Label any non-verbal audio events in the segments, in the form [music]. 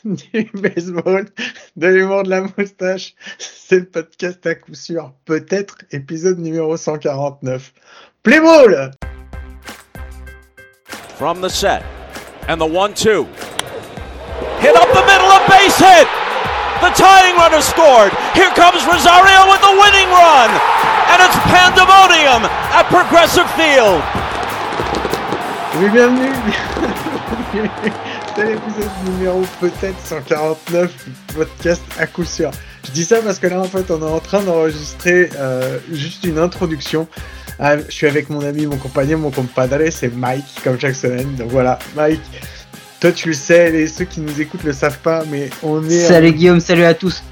[laughs] du baseball, de l'humour de la moustache. C'est le podcast à coup sûr. Peut-être épisode numéro 149. Play ball! From the set. And the 1 2. Hit up the middle, a base hit! The tying runner scored. Here comes Rosario with the winning run. And it's pandemonium at Progressive Field. Oui, bienvenue. [laughs] C'est l'épisode numéro peut-être 149 du podcast à coup sûr. Je dis ça parce que là, en fait, on est en train d'enregistrer euh, juste une introduction. Ah, je suis avec mon ami, mon compagnon, mon compadre, c'est Mike, comme chaque semaine. Donc voilà, Mike, toi tu le sais, et ceux qui nous écoutent le savent pas, mais on est. Salut Guillaume, salut à tous.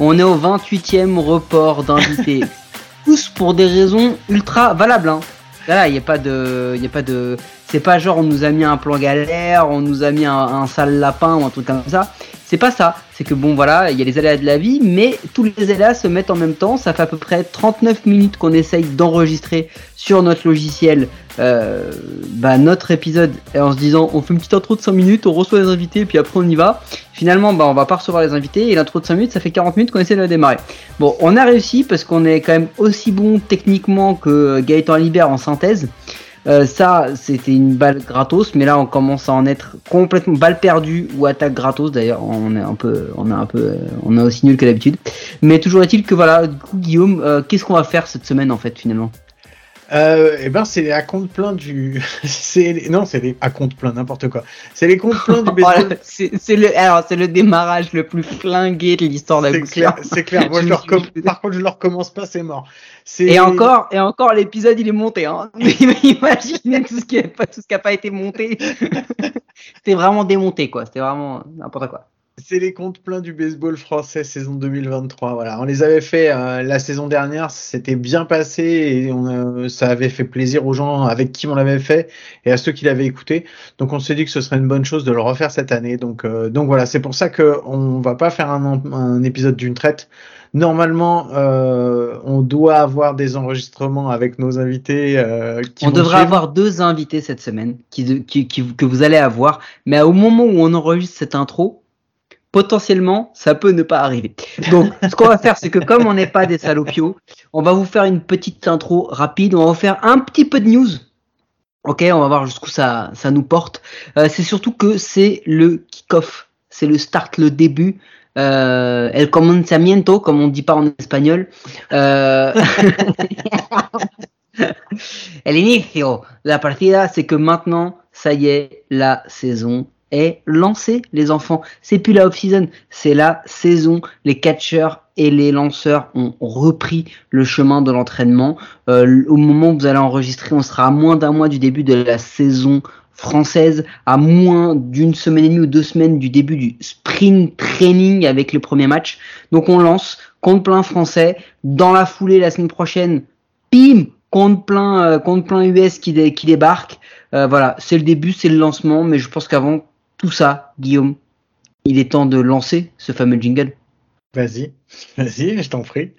On est au 28e report d'invités. [laughs] tous pour des raisons ultra valables. Hein. Là, il n'y a pas de. Y a pas de c'est pas genre on nous a mis un plan galère, on nous a mis un, sale lapin ou un truc comme ça. C'est pas ça. C'est que bon voilà, il y a les aléas de la vie, mais tous les aléas se mettent en même temps. Ça fait à peu près 39 minutes qu'on essaye d'enregistrer sur notre logiciel euh, bah, notre épisode en se disant on fait une petite intro de 5 minutes, on reçoit les invités, puis après on y va. Finalement, bah, on va pas recevoir les invités et l'intro de 5 minutes, ça fait 40 minutes qu'on essaie de la démarrer. Bon, on a réussi parce qu'on est quand même aussi bon techniquement que Gaëtan Libert en synthèse. Euh, ça, c'était une balle gratos, mais là, on commence à en être complètement balle perdue ou attaque gratos. D'ailleurs, on est un peu, on a un peu, on a aussi nul que d'habitude. Mais toujours est-il que voilà, du coup, Guillaume, euh, qu'est-ce qu'on va faire cette semaine en fait finalement? Euh, eh ben c'est à compte plein du [laughs] c'est non c'est à compte plein n'importe quoi. C'est les comptes pleins du [laughs] baseball c'est le alors c'est le démarrage le plus flingué de l'histoire de c'est clair c'est clair. Moi [laughs] je leur par contre je le recommence pas c'est mort. Et encore et encore l'épisode il est monté hein. Imaginez tout ce qui a pas tout ce qui a pas été monté. C'était vraiment démonté quoi. C'était vraiment n'importe quoi c'est les comptes pleins du baseball français saison 2023. Voilà, on les avait fait euh, la saison dernière, c'était bien passé et on, euh, ça avait fait plaisir aux gens avec qui on l'avait fait et à ceux qui l'avaient écouté. Donc on s'est dit que ce serait une bonne chose de le refaire cette année. Donc euh, donc voilà, c'est pour ça que on va pas faire un, un épisode d'une traite. Normalement, on doit avoir des enregistrements avec nos invités. on devrait avoir deux invités cette semaine qui, qui, qui, que vous allez avoir. Mais au moment où on enregistre cette intro, potentiellement, ça peut ne pas arriver. Donc, ce qu'on va faire, c'est que comme on n'est pas des salopios, on va vous faire une petite intro rapide. On va vous faire un petit peu de news. Ok, on va voir jusqu'où ça, ça nous porte. Euh, c'est surtout que c'est le kick-off. C'est le start, le début. Euh, el comenzamiento, comme on dit pas en espagnol. Euh... [laughs] [laughs] el inicio la partida, c'est que maintenant, ça y est, la saison est lancé, les enfants. C'est plus la off-season, c'est la saison. Les catcheurs et les lanceurs ont repris le chemin de l'entraînement. Euh, au moment où vous allez enregistrer, on sera à moins d'un mois du début de la saison française, à moins d'une semaine et demie ou deux semaines du début du spring training avec le premier match. Donc on lance compte plein français. Dans la foulée, la semaine prochaine, pim, compte plein, euh, compte plein US qui, qui débarque. Euh, voilà, c'est le début, c'est le lancement, mais je pense qu'avant tout ça, Guillaume, il est temps de lancer ce fameux jingle. Vas-y, [laughs] vas-y, je t'en prie.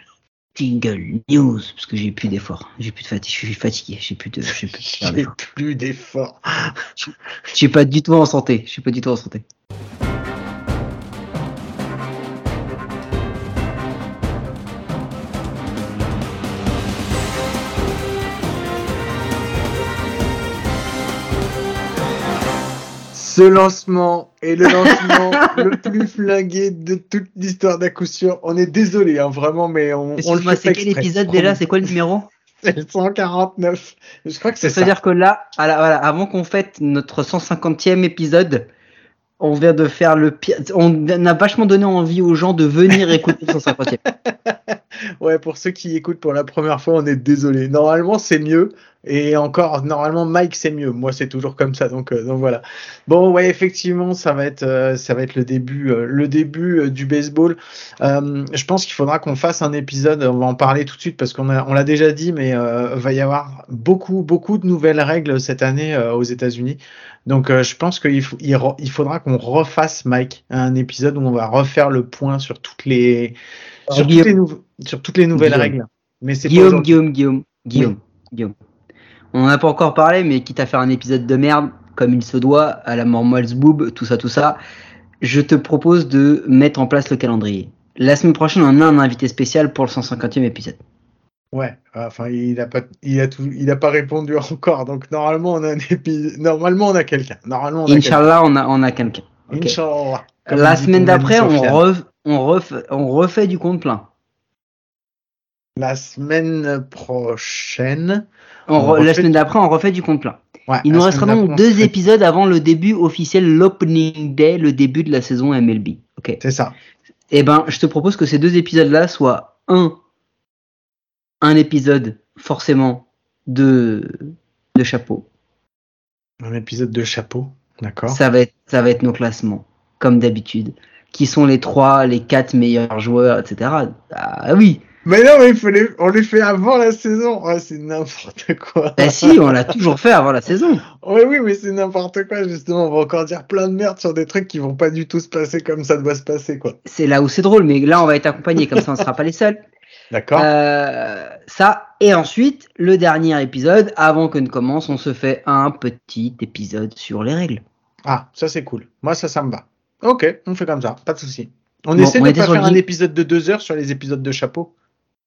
Jingle news, parce que j'ai plus d'efforts, j'ai plus de fatigue, je suis fatigué, j'ai plus de, j'ai plus [laughs] d'efforts. Je suis pas du tout en santé, je suis pas du tout en santé. Ce lancement est le lancement [laughs] le plus flingué de toute l'histoire d'à coup sûr. On est désolé, hein, vraiment, mais on, on le fait C'est quel épisode déjà? C'est quoi le numéro? [laughs] C'est le 149. Je crois que c'est ça. C'est-à-dire que là, avant qu'on fête notre 150e épisode, on vient de faire le pire. On a vachement donné envie aux gens de venir [laughs] écouter le 150e. ouais, pour ceux qui écoutent pour la première fois, on est désolé. Normalement, c'est mieux. Et encore, normalement, Mike, c'est mieux. Moi, c'est toujours comme ça. Donc, euh, donc voilà. Bon, ouais, effectivement, ça va être, euh, ça va être le début, euh, le début du baseball. je pense qu'il faudra qu'on fasse un épisode. On va en parler tout de suite parce qu'on a, on l'a déjà dit, mais va y avoir beaucoup, beaucoup de nouvelles règles cette année aux États-Unis. Donc, je pense qu'il il, faudra qu'on refasse, Mike, un épisode où on va refaire le point sur toutes les, sur, toutes les, sur toutes les nouvelles règles. Mais c'est Guillaume, Guillaume, Guillaume, Guillaume, Guillaume. On n'en a pas encore parlé, mais quitte à faire un épisode de merde, comme il se doit, à la mort Boob, tout ça, tout ça. je te propose de mettre en place le calendrier. La semaine prochaine, on a un invité spécial pour le 150e épisode. Ouais, enfin, il a pas, il a tout, il a pas répondu encore. Donc normalement, on a un épisode. Normalement, on a quelqu'un. Normalement, on a Inch'Allah, on a, on a quelqu'un. quelqu'un. Inch'Allah. La semaine d'après, on, ref- on, refait, on refait du compte plein. La semaine prochaine. On La semaine d'après, on refait du compte plein. Ouais, Il nous restera donc deux fait- épisodes avant le début officiel, l'opening day, le début de la saison MLB. Ok? C'est ça. Eh ben, je te propose que ces deux épisodes-là soient un, un épisode forcément de de chapeau. Un épisode de chapeau. D'accord. Ça va être, ça va être nos classements, comme d'habitude. Qui sont les trois, les quatre meilleurs joueurs, etc. Ah oui. Mais non, mais il faut les... on les fait avant la saison. C'est n'importe quoi. Bah si, on l'a toujours fait avant la saison. Oui, oui, mais c'est n'importe quoi, justement. On va encore dire plein de merde sur des trucs qui vont pas du tout se passer comme ça doit se passer, quoi. C'est là où c'est drôle, mais là on va être accompagné, comme ça on sera pas les seuls. [laughs] D'accord Euh, ça, et ensuite, le dernier épisode, avant que ne commence, on se fait un petit épisode sur les règles. Ah, ça c'est cool. Moi, ça, ça me va. Ok, on fait comme ça, pas de souci. On Bon, essaie on de pas faire un épisode de deux heures sur les épisodes de chapeau.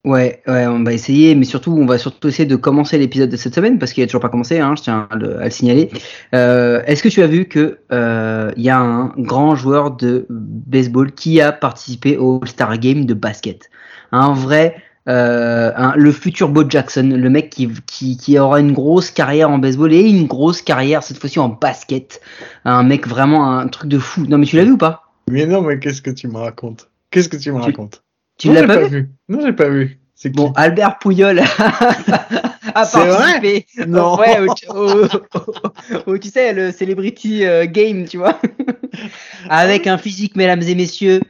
Ouais, ouais, on va essayer, mais surtout, on va surtout essayer de commencer l'épisode de cette semaine parce qu'il a toujours pas commencé, hein, je tiens à le, à le signaler. Euh, Est-ce que tu as vu que euh, il y a un grand joueur de baseball qui a participé au Star Game de basket, un vrai, euh, un- le futur Bo Jackson, le mec qui, qui qui aura une grosse carrière en baseball et une grosse carrière cette fois-ci en basket, un mec vraiment un truc de fou. Non mais tu l'as vu ou pas? Mais non, mais qu'est-ce que tu me racontes? Qu'est-ce que tu me Tu- racontes? Tu Non, l'as j'ai pas, vu? Non, j'ai pas vu. Qui Bon, Albert Pouyol a [laughs] vrai? participé. Non. Ouais, au, au- au- au- tu sais, le Celebrity euh, Game, tu vois. [laughs] Avec un physique, mesdames et messieurs,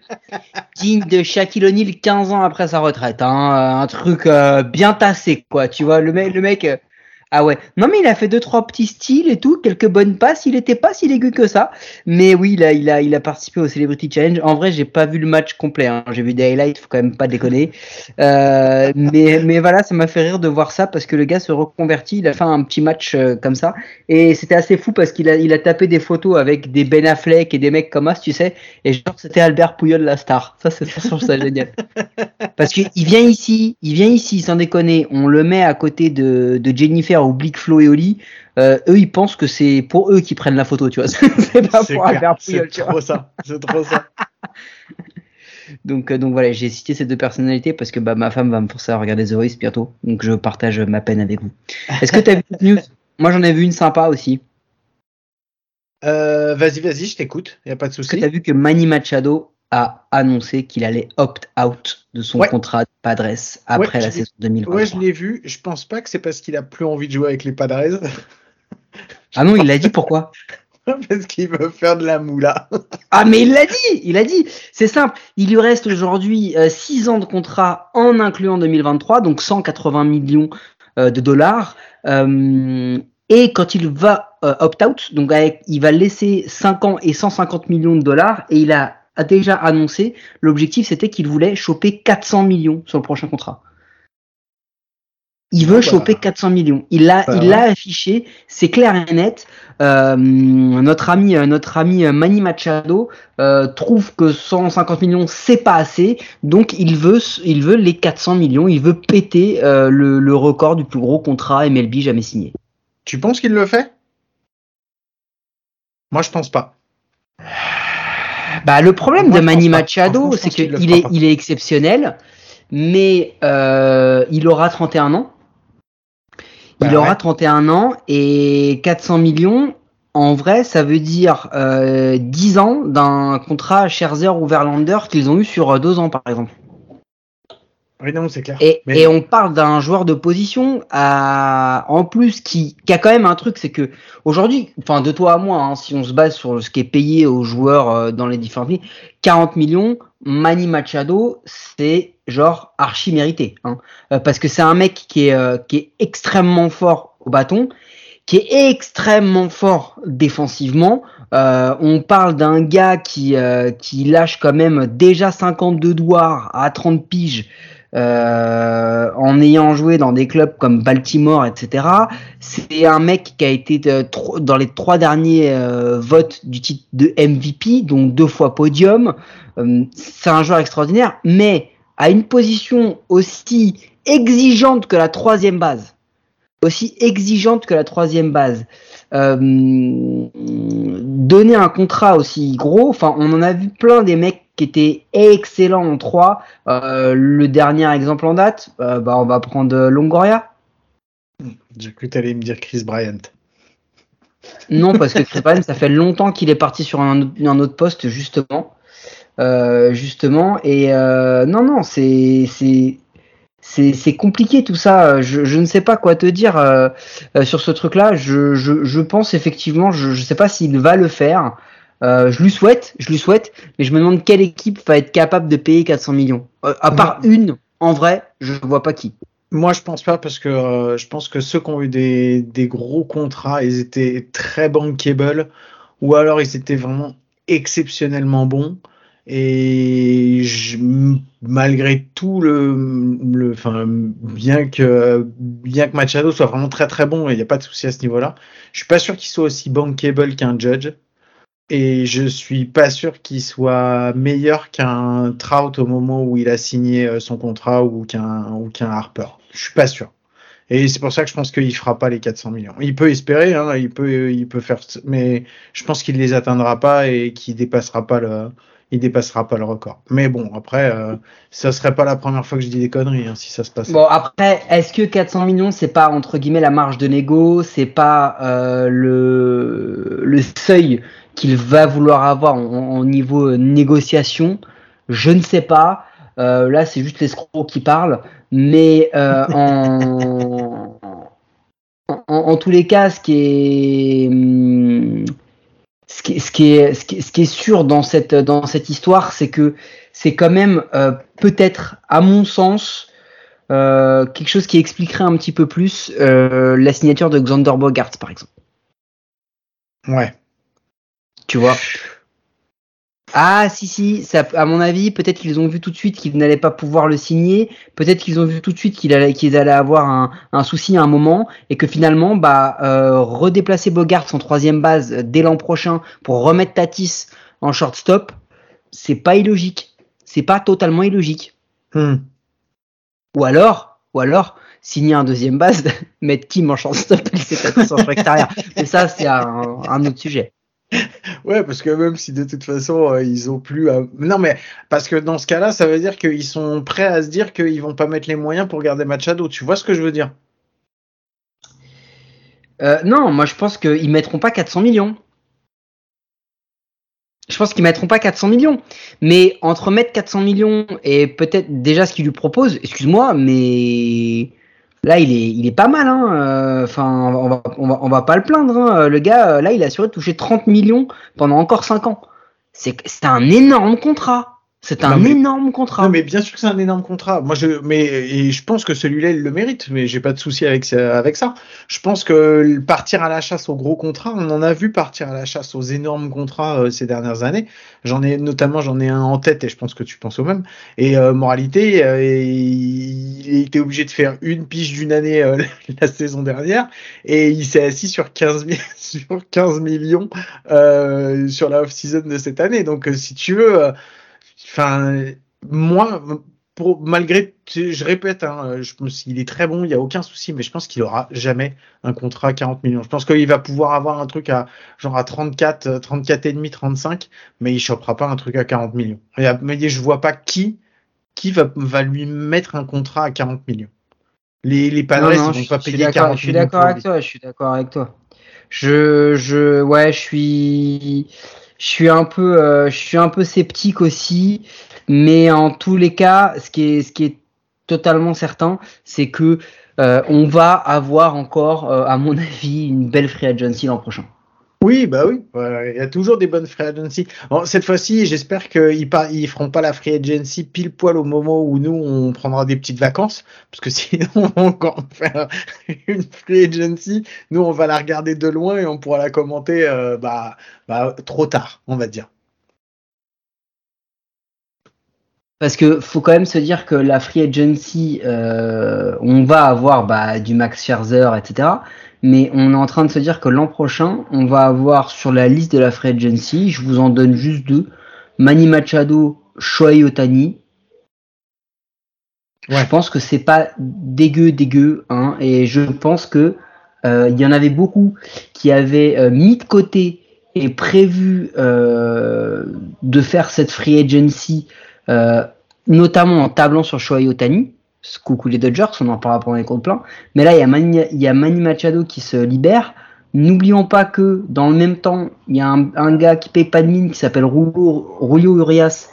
digne de Shaquille O'Neal 15 ans après sa retraite. Hein, un truc euh, bien tassé, quoi. Tu vois, le mec, le mec. Ah ouais. Non, mais il a fait deux, trois petits styles et tout, quelques bonnes passes. Il était pas si aigu que ça. Mais oui, a, il a, il a participé au Celebrity Challenge. En vrai, j'ai pas vu le match complet. hein. J'ai vu des highlights, faut quand même pas déconner. Euh, mais, mais voilà, ça m'a fait rire de voir ça parce que le gars se reconvertit. Il a fait un petit match euh, comme ça. Et c'était assez fou parce qu'il a, il a tapé des photos avec des Ben Affleck et des mecs comme As, tu sais. Et genre, c'était Albert Pouyol, la star. Ça, c'est ça, ça génial. Parce qu'il vient ici, il vient ici, sans déconner. On le met à côté de, de Jennifer ou Blick, Flo et Oli. Euh, eux, ils pensent que c'est pour eux qui prennent la photo, tu vois. [laughs] c'est pas pour Albert c'est Pouyol, tu vois. trop ça. C'est trop ça. [laughs] Donc, euh, donc voilà, j'ai cité ces deux personnalités parce que bah, ma femme va me forcer à regarder The Voice bientôt. Donc je partage ma peine avec vous. Est-ce que tu as vu [laughs] cette news? Moi j'en ai vu une sympa aussi. Euh, vas-y, vas-y, je t'écoute. Y a pas de souci. tu as vu que Manny Machado a annoncé qu'il allait opt-out de son Ouais. contrat de Padres après Ouais, la saison 2023 Ouais, je l'ai vu. Je pense pas que c'est parce qu'il a plus envie de jouer avec les Padres. Ah non, il l'a dit pourquoi? [laughs] Parce qu'il veut faire de la moula. Ah mais il l'a dit, il a dit. C'est simple, il lui reste aujourd'hui 6 ans de contrat en incluant 2023, donc 180 millions euh, de dollars. Euh, et quand il va euh, opt-out, donc avec, il va laisser 5 ans et 150 millions de dollars, et il a, a déjà annoncé, l'objectif c'était qu'il voulait choper 400 millions sur le prochain contrat. Il veut choper 400 millions. Il l'a, il l'a affiché, c'est clair et net. Euh, notre ami, euh, notre ami euh, Manny Machado euh, trouve que 150 millions c'est pas assez, donc il veut, il veut les 400 millions. Il veut péter euh, le, le record du plus gros contrat MLB jamais signé. Tu penses qu'il le fait? Moi, je pense pas. Bah, le problème Moi, de Manny. Machado, c'est qu'il est, il est exceptionnel, mais euh, il aura 31 ans. Bah il aura ouais. 31 ans et 400 millions. En vrai, ça veut dire euh, 10 ans d'un contrat Scherzer ou Verlander qu'ils ont eu sur euh, deux ans, par exemple. Oui, non, c'est clair. Et, Mais- et on parle d'un joueur de position à, en plus qui, qui a quand même un truc, c'est que aujourd'hui, enfin de toi à moi, hein, si on se base sur ce qui est payé aux joueurs euh, dans les différentes ligues, 40 millions, Manny Machado, c'est genre archi mérité, hein, Euh, parce que c'est un mec qui est, euh, qui est extrêmement fort au bâton, qui est extrêmement fort défensivement. Euh, on parle d'un gars qui, euh, qui lâche quand même déjà 52 doigts à 30 piges euh, en ayant joué dans des clubs comme Baltimore, etc. C'est un mec qui a été dans les trois derniers votes du titre de MVP, donc deux fois podium. c'est un joueur extraordinaire, mais à une position aussi exigeante que la troisième base, aussi exigeante que la troisième base, euh, donner un contrat aussi gros, enfin on en a vu plein des mecs qui étaient excellents en 3. Euh, le dernier exemple en date, euh, bah, on va prendre Longoria. J'ai cru que allais me dire Chris Bryant. Non, parce que Chris Bryant, ça fait longtemps qu'il est parti sur un, un autre poste, justement. Euh, justement. Et euh, non, non, c'est c'est compliqué tout ça. Je, je, ne sais pas quoi te dire euh, sur ce truc-là. Je, je, je, pense effectivement, je ne sais pas s'il va le faire. Je lui souhaite, je lui souhaite, mais je me demande quelle équipe va être capable de payer 400 millions. à part une, en vrai, je vois pas qui. Moi, je pense pas parce que je pense que ceux qui ont eu des, des gros contrats, ils étaient très bankable ou alors ils étaient vraiment exceptionnellement bons. Et je, malgré tout le, bien que bien que Machado soit vraiment très très bon, il n'y a pas de souci à ce niveau-là. Je suis pas sûr qu'il soit aussi bankable qu'un Judge, et je suis pas sûr qu'il soit meilleur qu'un Trout au moment où il a signé euh, son contrat ou qu'un ou qu'un Harper. Je suis pas sûr. Et c'est pour ça que je pense qu'il fera pas les 400 millions. Il peut espérer, hein, il peut, il peut faire, mais je pense qu'il les atteindra pas et qu'il dépassera pas le, il dépassera pas le record. Mais bon, après, euh, ça serait pas la première fois que je dis des conneries hein, si ça se passe. Bon, après, est-ce que 400 millions, c'est pas entre guillemets la marge de négo, c'est pas euh, le, le seuil qu'il va vouloir avoir au niveau négociation Je ne sais pas. Euh, là, c'est juste l'escroc qui parle, mais [laughs] en, en, en, tous les cas, ce qui est hum, ce qui, est, ce, qui, est sûr dans cette, dans cette histoire, c'est que c'est quand même euh, peut-être, à mon sens, euh, quelque chose qui expliquerait un petit peu plus euh, la signature de Xander Bogart, par exemple. Ouais. Tu vois ah si si, ça, à mon avis, peut-être qu'ils ont vu tout de suite qu'ils n'allaient pas pouvoir le signer, peut-être qu'ils ont vu tout de suite qu'ils allaient, qu'ils allaient avoir un, un, souci à un moment et que finalement, bah, euh, redéplacer Bogart son troisième base dès l'an prochain pour remettre Tatis en shortstop, c'est pas illogique, c'est pas totalement illogique. Hmm. Ou alors, ou alors signer un deuxième base, [laughs] mettre Kim en shortstop et laisser Tatis en extérieur. Mais ça, c'est un, un autre sujet. [laughs] ouais, parce que même si de toute façon euh, ils ont plus. Non, mais parce que dans ce cas-là, ça veut dire qu'ils sont prêts à se dire qu'ils vont pas mettre les moyens pour garder Machado. Tu vois ce que je veux dire? Euh, Non, moi je pense qu'ils mettront pas 400 millions. Je pense qu'ils mettront pas 400 millions. Mais entre mettre 400 millions et peut-être déjà ce qu'ils lui proposent, excuse-moi, mais Là, il est, il est pas mal. Hein. Euh, enfin, on va, on va, on va pas le plaindre. Hein. Le gars, là, il a assuré de toucher 30 millions pendant encore 5 ans. C'est un énorme contrat. C'est un énorme contrat. Non, mais bien sûr que c'est un énorme contrat. Moi, je, mais et je pense que celui-là, il le mérite. Mais j'ai pas de souci avec avec ça. Je pense que partir à la chasse aux gros contrats, on en a vu partir à la chasse aux énormes contrats euh, ces dernières années. J'en ai notamment, j'en ai un en tête et je pense que tu penses au même. Et euh, moralité, euh, il était obligé de faire une pige d'une année [laughs] la saison dernière et il s'est assis sur 15 [laughs] sur 15 millions sur la off-season de cette année. Donc, si tu veux Enfin, moi, pour, malgré, je répète, hein, je pense qu'il est très bon, il n'y a aucun souci, mais je pense qu'il aura jamais un contrat à 40 millions. Je pense qu'il va pouvoir avoir un truc à genre à 34, 34 et demi, 35, mais il chopera pas un truc à 40 millions. Et, mais je vois pas qui, qui va, va lui mettre un contrat à 40 millions. Les, les Padres, ils vont pas payer 40 millions. Je suis d'accord avec toi, je suis d'accord avec toi. Je, je, ouais, je suis, je suis un peu, euh, je suis un peu sceptique aussi, mais en tous les cas, ce qui est, ce qui est totalement certain, c'est que euh, on va avoir encore, euh, à mon [laughs] avis, une belle free agency l'an prochain. Oui, bah oui, il y a toujours des bonnes free agency. Cette fois-ci, j'espère qu'ils ils feront pas la free agency pile poil au moment où nous on prendra des petites vacances, parce que [laughs] sinon encore faire une free agency. Nous, on va la regarder de loin et on pourra la commenter euh, bah, bah, trop tard, on va dire. Parce que faut quand même se dire que la free agency, euh, on va avoir bah, du Max Scherzer, etc. Mais on est en train de se dire que l'an prochain, on va avoir sur la liste de la free agency, je vous en donne juste deux, Manny Machado, Shohei Otani. Je pense que c'est pas dégueu, dégueu, hein, et je pense que euh, il y en avait beaucoup qui avaient euh, mis de côté et prévu de faire cette free agency euh, notamment en tablant sur Shohei Otani. Coucou les Dodgers, on en parlera pendant les comptes pleins. Mais là, il y, a Manny, il y a Manny Machado qui se libère. N'oublions pas que dans le même temps, il y a un, gars qui paye pas de mine qui s'appelle Rulio Urias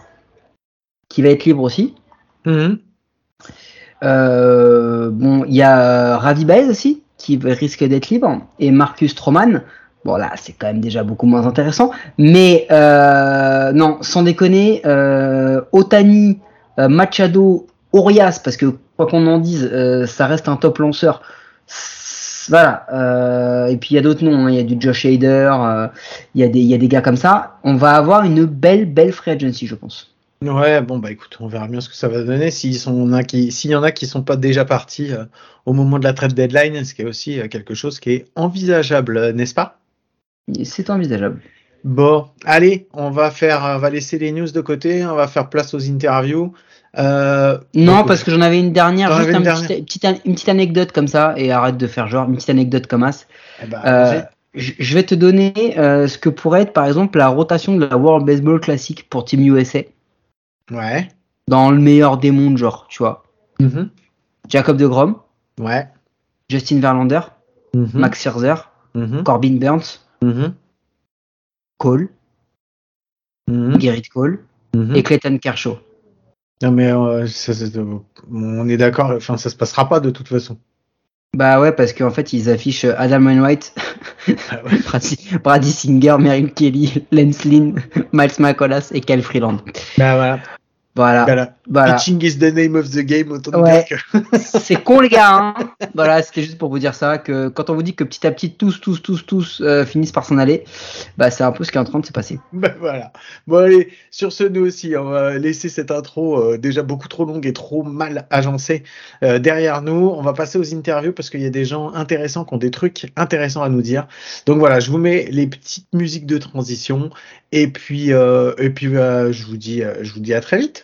qui va être libre aussi. Mm-hmm. Euh, bon, il y a Ravi Baez aussi qui risque d'être libre et Marcus Stroman Bon là, c'est quand même déjà beaucoup moins intéressant. Mais euh, non, sans déconner, euh, Otani, Machado, Orias, parce que quoi qu'on en dise, euh, ça reste un top lanceur. Voilà. Euh, et puis il y a d'autres noms. Hein. Il y a du Josh Hader, il y a des, il y a des gars comme ça. On va avoir une belle, belle free agency, je pense. Ouais, bon bah écoute, on verra bien ce que ça va donner. S'il y en a qui sont pas déjà partis au moment de la trade deadline, ce qui est aussi quelque chose qui est envisageable, n'est-ce pas? C'est envisageable. Bon, allez, on va faire, on va laisser les news de côté, on va faire place aux interviews. Euh, non, parce que j'en avais une dernière, juste une, petite, anecdote comme ça, et arrête de faire genre une petite anecdote comme as. Eh ben, euh, je vais te donner euh, ce que pourrait être par exemple la rotation de la World Baseball Classic pour Team USA. Ouais. Dans le meilleur des mondes, genre, tu vois. Mm-hmm. Jacob de Grom. Ouais. Justin Verlander. Mm-hmm. Max Scherzer. Mm-hmm. Corbin Burns. Cole, mm Gerrit Cole mm-hmm. et Clayton Kershaw. Non mais euh, on est d'accord, enfin ça se passera pas de toute façon. Bah ouais parce qu'en fait ils affichent Adam Wainwright, ah [laughs] Brady Singer, Merrill Kelly, Lance Lynn, [laughs] Miles McCollas et Kel Freeland. Bah voilà. Voilà. voilà. Pitching is the name of the game, autant ouais. [laughs] C'est con les gars. Hein [laughs] voilà, c'était juste pour vous dire ça que quand on vous dit que petit à petit tous, tous, tous, tous euh, finissent par s'en aller, bah c'est un peu ce qui est en train de se passer. [laughs] Bah voilà. Bon allez, sur ce nous aussi, on va laisser cette intro euh, déjà beaucoup trop longue et trop mal agencée euh, derrière nous. On va passer aux interviews parce qu'il y a des gens intéressants qui ont des trucs intéressants à nous dire. Donc voilà, je vous mets les petites musiques de transition et puis et puis je vous dis je vous dis à très vite.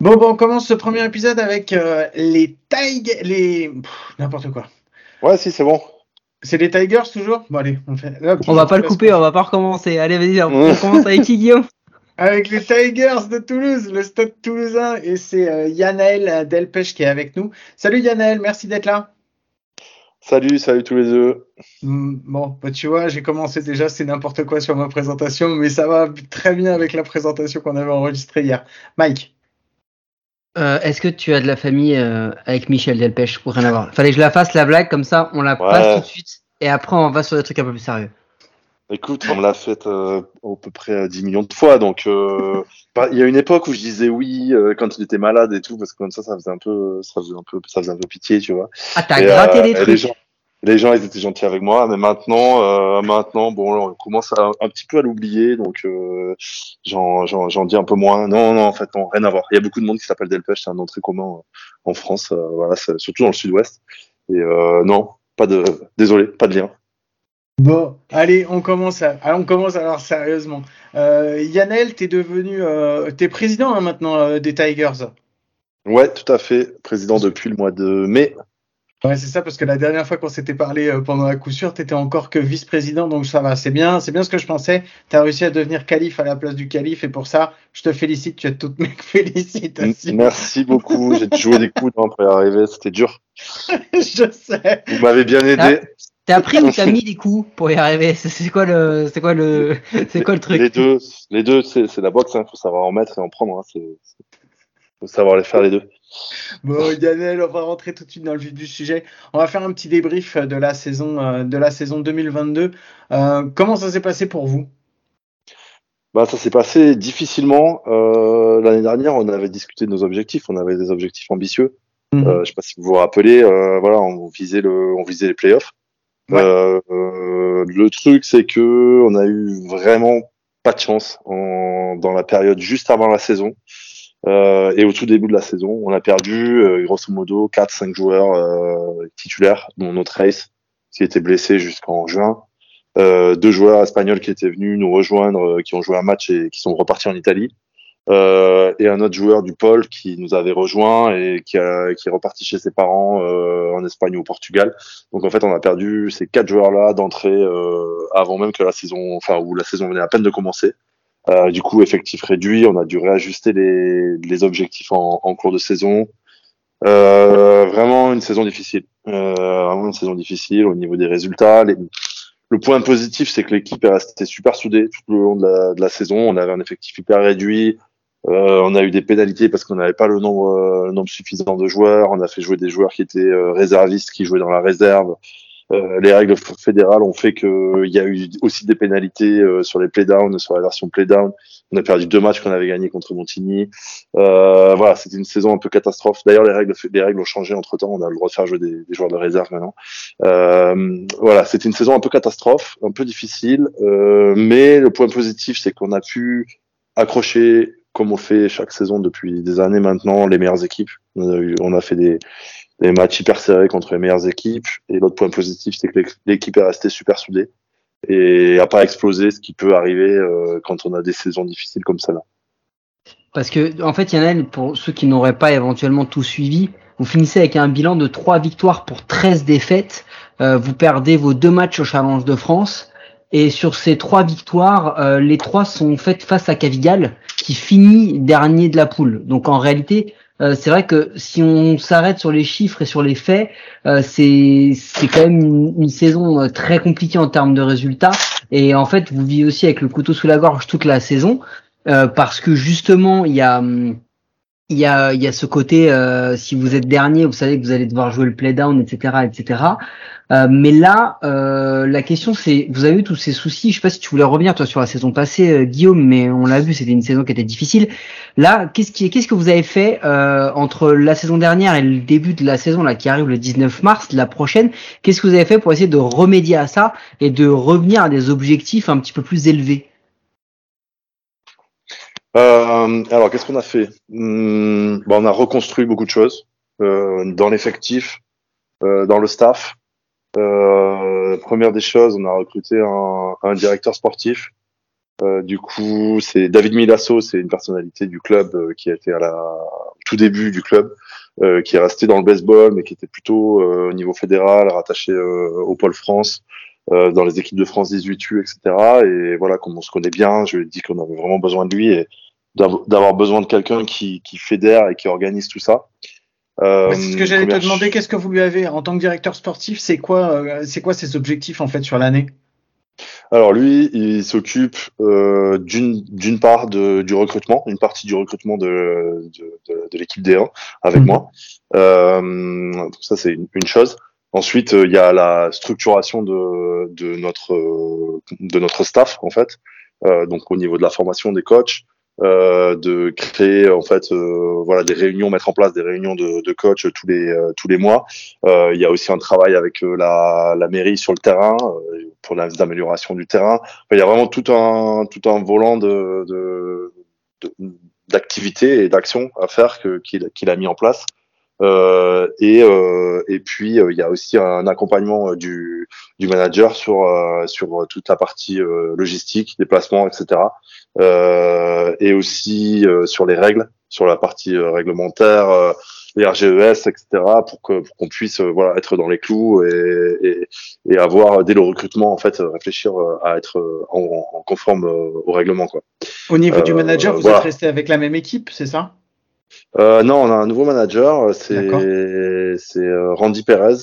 Bon, bon, on commence ce premier épisode avec euh, les Tigers, les n'importe quoi. Ouais, si, c'est bon. C'est les Tigers toujours? Bon, allez, on fait. on va pas le couper, on va pas recommencer. Allez, vas-y, on commence avec qui, Guillaume [laughs] avec les Tigers de Toulouse, le stade toulousain, et c'est euh, Yanaël Delpech qui est avec nous. Salut Yanaël, merci d'être là. Salut, salut tous les deux. Hmm, bon, bah, tu vois, j'ai commencé déjà, c'est n'importe quoi sur ma présentation, mais ça va très bien avec la présentation qu'on avait enregistrée hier. Mike. Euh, est-ce que tu as de la famille euh, avec Michel Delpech ou rien à voir? Fallait que je la fasse la blague, comme ça on la passe tout de suite, et après on va sur des trucs un peu plus sérieux. Écoute, on me l'a fait euh, à peu près 10 millions de fois, donc euh, [laughs] bah, il y a une époque où je disais oui euh, quand il était malade et tout, parce que comme ça, ça faisait un peu, ça faisait un peu, ça faisait un peu pitié, tu vois. Ah, t'as gratté les trucs. Les gens, les gens, ils étaient gentils avec moi, mais maintenant, maintenant, bon, on commence à, un petit peu à l'oublier, donc j'en dis un peu moins. Non, non, en fait, non, rien à voir. Il y a beaucoup de monde qui s'appelle Delpech, c'est un nom très commun en France, voilà, surtout dans le Sud-Ouest. Et non, pas de, désolé, pas de lien. Bon, allez, on commence. on commence alors sérieusement. Euh, Yannel, t'es devenu, euh, t'es président hein, maintenant euh, des Tigers. Ouais, tout à fait, président depuis le mois de mai. Ouais, c'est ça, parce que la dernière fois qu'on s'était parlé euh, pendant la coup sûr, t'étais encore que vice-président, donc ça va, c'est bien, c'est bien ce que je pensais. T'as réussi à devenir calife à la place du calife, et pour ça, je te félicite. Tu as toutes mes [laughs] félicitations. Merci beaucoup. J'ai joué des coups pour y arriver, c'était dur. [laughs] je sais. Vous m'avez bien aidé. T'as appris ou t'as [laughs] mis des coups pour y arriver C'est quoi le, c'est quoi le, c'est quoi le truc? Les deux, les deux, c'est la boxe. Il hein. faut savoir en mettre et en prendre. Hein. C'est, faut savoir les faire les deux. Bon, on va rentrer tout de suite dans le vif du sujet. On va faire un petit débrief de la saison, euh, de la saison 2022. Euh, comment ça s'est passé pour vous? Bah, ça s'est passé difficilement. Euh, L'année dernière, on avait discuté de nos objectifs. On avait des objectifs ambitieux. Euh, je sais pas si vous vous rappelez. Euh, voilà, on visait le, on visait les playoffs. Euh, le truc, c'est que on a eu vraiment pas de chance en, dans la période juste avant la saison. Euh, et au tout début de la saison, on a perdu euh, grosso modo 4-5 joueurs euh, titulaires, dont notre race, qui était blessé jusqu'en juin. Deux joueurs espagnols qui étaient venus nous rejoindre, qui ont joué un match et qui sont repartis en Italie. Et un autre joueur du pôle qui nous avait rejoint et qui, a, qui est reparti chez ses parents en Espagne ou au Portugal. Donc en fait, on a perdu ces quatre joueurs-là d'entrée avant même que la saison, enfin où la saison venait à peine de commencer. Euh, du coup, effectif réduit, on a dû réajuster les, les objectifs en, en, cours de saison. Euh, vraiment une saison difficile. Euh, vraiment une saison difficile au niveau des résultats. le point positif, c'est que l'équipe est restée super soudée tout le long de la, de la saison. On avait un effectif hyper réduit. Euh, on a eu des pénalités parce qu'on n'avait pas le nombre, euh, le nombre suffisant de joueurs. On a fait jouer des joueurs qui étaient euh, réservistes, qui jouaient dans la réserve. Euh, les règles fédérales ont fait qu'il y a eu aussi des pénalités euh, sur les playdowns, sur la version playdown. On a perdu deux matchs qu'on avait gagnés contre Montigny. Euh, voilà, c'était une saison un peu catastrophe. D'ailleurs, les règles, les règles ont changé entre temps. On a le droit de faire jouer des, des joueurs de réserve maintenant. Euh, voilà, c'était une saison un peu catastrophe, un peu difficile. Euh, mais le point positif, c'est qu'on a pu accrocher, comme on fait chaque saison depuis des années maintenant, les meilleures équipes. On a, eu, on a fait des, des matchs hyper serrés contre les meilleures équipes. Et l'autre point positif, c'est que l'équipe est restée super soudée et a pas explosé, ce qui peut arriver euh, quand on a des saisons difficiles comme ça là. Parce que en fait, Yann, pour ceux qui n'auraient pas éventuellement tout suivi, vous finissez avec un bilan de 3 victoires pour 13 défaites. Euh, vous perdez vos deux matchs au Challenge de France. Et sur ces trois victoires, euh, les trois sont faites face à Cavigal, qui finit dernier de la poule. Donc en réalité, euh, c'est vrai que si on s'arrête sur les chiffres et sur les faits, euh, c'est c'est quand même une, saison euh, très compliquée en termes de résultats. Et en fait, vous vivez aussi avec le couteau sous la gorge toute la saison parce que justement, il y a hum, il y a, y a ce côté, euh, si vous êtes dernier, vous savez que vous allez devoir jouer le play down, etc., etc. Euh, mais là, euh, la question c'est, vous avez eu tous ces soucis. Je sais pas si tu voulais revenir toi sur la saison passée, euh, Guillaume, mais on l'a vu, c'était une saison qui était difficile. Là, qu'est-ce qui, qu'est-ce que vous avez fait euh, entre la saison dernière et le début de la saison là qui arrive le 19 mars, la prochaine? Qu'est-ce que vous avez fait pour essayer de remédier à ça et de revenir à des objectifs un petit peu plus élevés? Euh, alors, qu'est-ce qu'on a fait? Hmm, bon, On a reconstruit beaucoup de choses euh, dans l'effectif, euh, dans le staff. Euh, première des choses, on a recruté un, un directeur sportif. Du coup, c'est David Milasso, c'est une personnalité du club qui a été à la tout début du club, qui est resté dans le baseball, mais qui était plutôt au niveau fédéral, rattaché au pôle France. Euh, dans les équipes de France 18U, etc. Et voilà, comme on se connaît bien, je lui ai dit qu'on avait vraiment besoin de lui et d'avoir besoin de quelqu'un qui, qui fédère et qui organise tout ça. Euh, c'est ce que j'allais te demander. Qu'est-ce que vous lui avez en tant que directeur sportif? C'est quoi, euh, c'est quoi ses objectifs en fait sur l'année? Alors lui, il s'occupe euh, d'une part de, du recrutement, une partie du recrutement de, de, de, l'équipe D1 avec mmh. moi. Euh, ça c'est une, une, chose. Ensuite, euh, il y a la structuration de, de, notre, de notre staff, en fait. Euh, donc, au niveau de la formation des coachs, euh, de créer en fait euh, voilà des réunions mettre en place des réunions de, de coach tous les euh, tous les mois. Il y a aussi un travail avec la, la mairie sur le terrain pour l'amélioration du terrain. Il y a vraiment tout un tout un volant de, de, d'activités et d'actions à faire qu'il qu'il a mis en place et, euh, et puis euh, il y a aussi un accompagnement du, du manager sur sur toute la partie logistique, déplacement, etc. et aussi sur les règles, sur la partie réglementaire les RGES, etc., pour que pour qu'on puisse voilà être dans les clous et, et, et, avoir dès le recrutement en fait réfléchir à être en, en conforme au règlement quoi. Au niveau du manager, vous êtes resté avec la même équipe, c'est ça? Euh, non, on a un nouveau manager, c'est c'est euh, Randy Perez.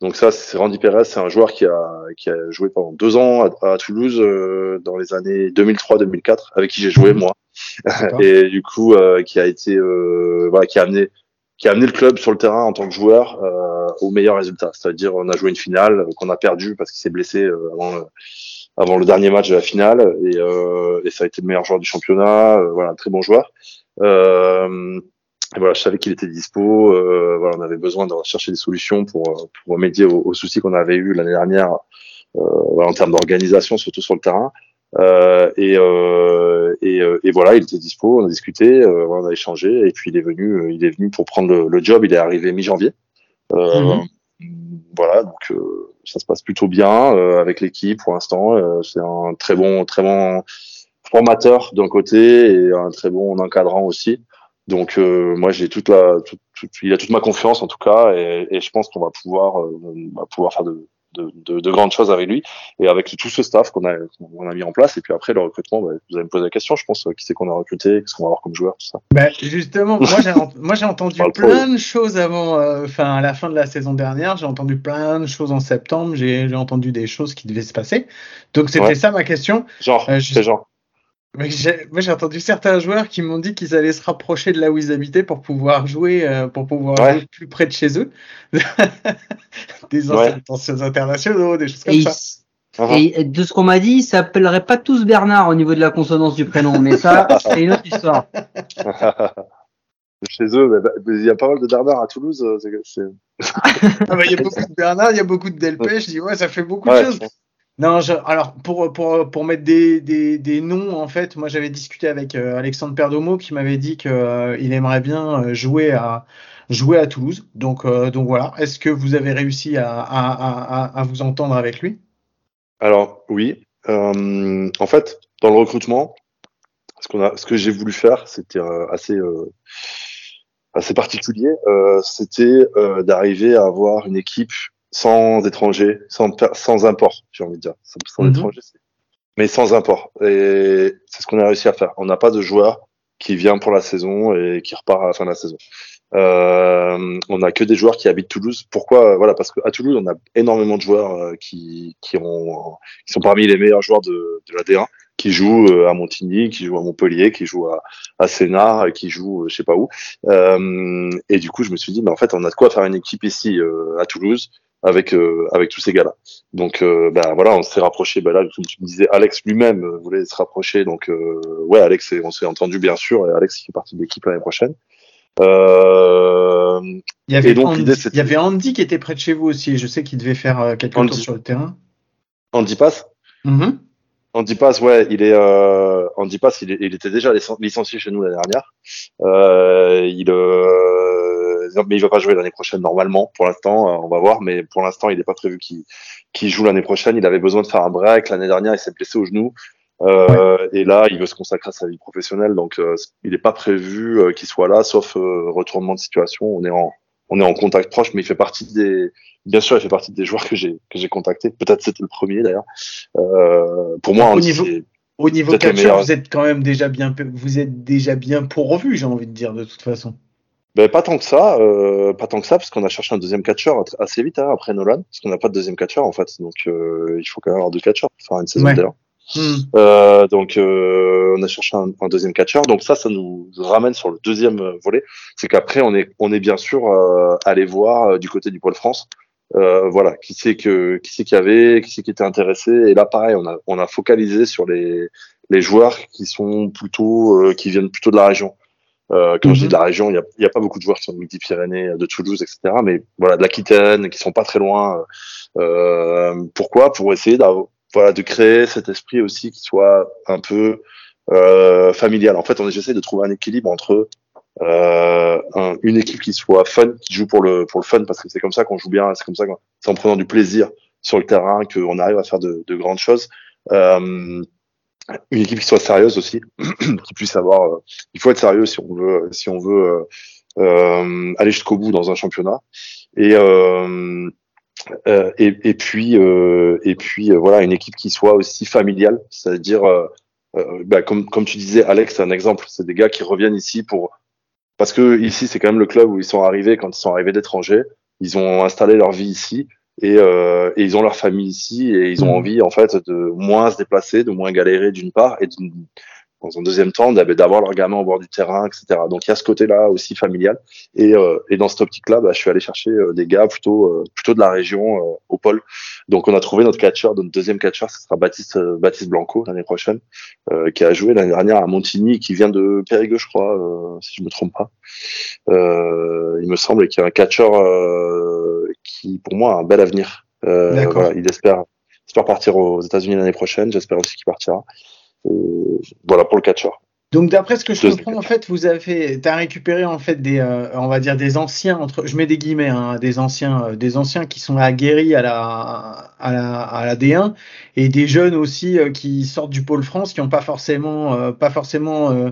Donc ça, c'est Randy Perez, c'est un joueur qui a, qui a joué pendant deux ans à, Toulouse euh, dans les années 2003-2004, avec qui j'ai joué moi, [laughs] et du coup euh, qui a été, euh, voilà, qui a amené, qui a amené le club sur le terrain en tant que joueur au meilleur résultat. C'est-à-dire, on a joué une finale qu'on a perdue parce qu'il s'est blessé avant, avant le dernier match de la finale, et, et, ça a été le meilleur joueur du championnat. voilà, un très bon joueur. Euh, voilà, je savais qu'il était dispo. Euh, voilà, on avait besoin de chercher des solutions pour, pour remédier aux, soucis qu'on avait eu l'année dernière euh, voilà, en termes d'organisation, surtout sur le terrain. Euh, et, euh, et, euh, et, voilà, il était dispo, on a discuté, euh, on a échangé, et puis il est venu, il est venu pour prendre le, le job. Il est arrivé mi-janvier. Mhm. Voilà, donc ça se passe plutôt bien avec l'équipe pour l'instant. c'est un très bon, très bon formateur d'un côté et un très bon encadrant aussi. Donc euh, moi j'ai toute la, toute, il a toute ma confiance en tout cas et, et je pense qu'on va pouvoir, euh, on va pouvoir faire de, de, de, de, grandes choses avec lui et avec tout ce staff qu'on a, qu'on a mis en place. Et puis après le recrutement, bah, vous allez me poser la question, je pense, euh, qui c'est qu'on a recruté, qu'est-ce qu'on va avoir comme joueur, tout ça. Bah, justement, moi j'ai, moi j'ai entendu [laughs] plein de choses avant, enfin à la fin de la saison dernière, j'ai entendu plein de choses en septembre, j'ai, j'ai entendu des choses qui devaient se passer. Donc c'était ça ma question. Genre, c'est genre. Moi, j'ai entendu certains joueurs qui m'ont dit qu'ils allaient se rapprocher de là où ils habitaient pour pouvoir jouer, euh, pour pouvoir jouer plus près de chez eux. [laughs] des anciens internationaux, des choses comme ça. Et de ce qu'on m'a dit, ils s'appelleraient pas tous Bernard au niveau de la consonance du prénom, mais ça, [laughs] c'est une autre histoire. Chez eux, il y a pas mal de Bernard à Toulouse. Euh, ah bah, il y a [laughs] beaucoup de Bernard, il y a beaucoup de Delpech. Je dis, ouais, ça fait beaucoup de choses. Non, alors pour, pour, pour mettre des, des, des, noms, en fait, moi j'avais discuté avec euh, Alexandre Perdomo qui m'avait dit qu'il euh, aimerait bien euh, jouer à, jouer à Toulouse. Donc, donc voilà, est-ce que vous avez réussi à, à, à, à vous entendre avec lui? Alors oui, en fait, dans le recrutement, ce, a, ce que j'ai voulu faire, c'était assez, assez particulier, c'était d'arriver à avoir une équipe sans étrangers, sans, sans import, j'ai envie de dire. Sans, mhm. étrangers, mais sans import. Et c'est ce qu'on a réussi à faire. On n'a pas de joueur qui vient pour la saison et qui repart à la fin de la saison. Euh, on n'a que des joueurs qui habitent Toulouse. Pourquoi? Voilà, parce qu'à Toulouse, on a énormément de joueurs euh, qui, qui, ont, qui sont parmi les meilleurs joueurs de, de la D1, qui jouent euh, à Montigny, qui jouent à Montpellier, qui jouent à, à Sénart, qui jouent je sais pas où. et du coup, je me suis dit, mais en fait, on a de quoi faire une équipe ici à Toulouse avec euh, avec tous ces gars-là. Donc euh, bah, voilà, on s'est rapproché. Bah, là, comme tu me disais, Alex lui-même euh, voulait se rapprocher. Donc ouais, Alex, on s'est entendu bien sûr, et Alex qui fait partie de l'équipe l'année prochaine. Euh, il, y avait donc, Andy, il y avait Andy qui était près de chez vous aussi. Je sais qu'il devait faire quelques Andy. tours sur le terrain. Andy Pass? Mm-hmm. Andy Pass, ouais, il est euh, Andy Pass, il, il, était déjà licencié chez nous l'année dernière. Euh, il mais il va pas jouer l'année prochaine normalement. Pour l'instant, euh, on va voir, mais pour l'instant, il n'est pas prévu qu'il joue l'année prochaine. Il avait besoin de faire un break l'année dernière. Il s'est blessé au genou. Euh, Et là, il veut se consacrer à sa vie professionnelle, donc euh, il n'est pas prévu euh, qu'il soit là, sauf retournement de situation. On est en on est en contact proche, mais il fait partie des, bien sûr, il fait partie des joueurs que j'ai que j'ai contacté. Peut-être c'était le premier d'ailleurs. pour moi, au niveau, au niveau catcheur, vous êtes quand même déjà bien, vous êtes déjà bien pourvu, j'ai envie de dire de toute façon. Ben, pas tant que ça, euh, pas tant que ça, parce qu'on a cherché un deuxième catcheur assez vite hein, après Nolan, parce qu'on n'a pas de deuxième catcheur en fait, donc euh, il faut quand même avoir deux catcheurs pour faire une saison d'ailleurs. Hmm. Euh, donc euh, on a cherché un, un deuxième catcheur, donc ça, ça nous ramène sur le deuxième volet, c'est qu'après on est, on est bien sûr euh, allé voir du côté du pôle France, voilà, qui c'est que, qui c'est qu'il y avait, qui c'est qui était intéressé, et là pareil, on a, on a focalisé sur les, les joueurs qui sont plutôt, qui viennent plutôt de la région. Euh, quand je dis mhm. de la région, il n'y a, y a, pas beaucoup de joueurs qui sont de Midi-Pyrénées, de Toulouse, etc. Mais voilà, de l'Aquitaine, qui sont pas très loin. Euh, pourquoi? Pour essayer voilà, de créer cet esprit aussi qui soit un peu euh, familial. En fait, on j'essaie de trouver un équilibre entre euh, un, une équipe qui soit fun, qui joue pour le pour le fun, parce que c'est comme ça qu'on joue bien, c'est comme ça c'est en prenant du plaisir sur le terrain qu'on arrive à faire de, de grandes choses. Euh, une équipe qui soit sérieuse aussi, [clears throat] qui puisse avoir. Euh, il faut être sérieux si on veut, si on veut euh, euh aller jusqu'au bout dans un championnat. Et euh, euh et, et, puis et puis voilà une équipe qui soit aussi familiale, c'est-à-dire bah, comme comme tu disais Alex, c'est un exemple. C'est des gars qui reviennent ici pour parce que ici c'est quand même le club où ils sont arrivés quand ils sont arrivés d'étrangers. Ils ont installé leur vie ici Et, euh, et, ils ont leur famille ici et ils ont Mhm. envie en fait de moins se déplacer, de moins galérer d'une part et d'une- dans un deuxième temps d'avoir leur gamin au bord du terrain, etc. Donc il y a ce côté-là aussi familial. Et, euh, et dans cette optique-là, bah, je suis allé chercher euh, des gars plutôt euh, plutôt de la région euh, au pôle. Donc on a trouvé notre catcheur, notre deuxième catcheur, ce sera Baptiste euh, Baptiste Blanco l'année prochaine, euh, qui a joué l'année dernière à Montigny, qui vient de Périgueux, je crois, euh, si je me trompe pas. Euh, il me semble qu'il y a un catcheur euh, qui, pour moi, a un bel avenir. Voilà, il espère, espère partir aux États-Unis l'année prochaine. J'espère aussi qu'il partira. Et voilà pour le catcheur. Donc d'après ce que je comprends, en fait, vous avez, t'as récupéré en fait des, euh, on va dire des anciens entre, je mets des guillemets, hein, des anciens, euh, des anciens qui sont aguerris à la, à la, à la D1 et des jeunes aussi euh, qui sortent du pôle France, qui n'ont pas forcément, euh, pas forcément euh,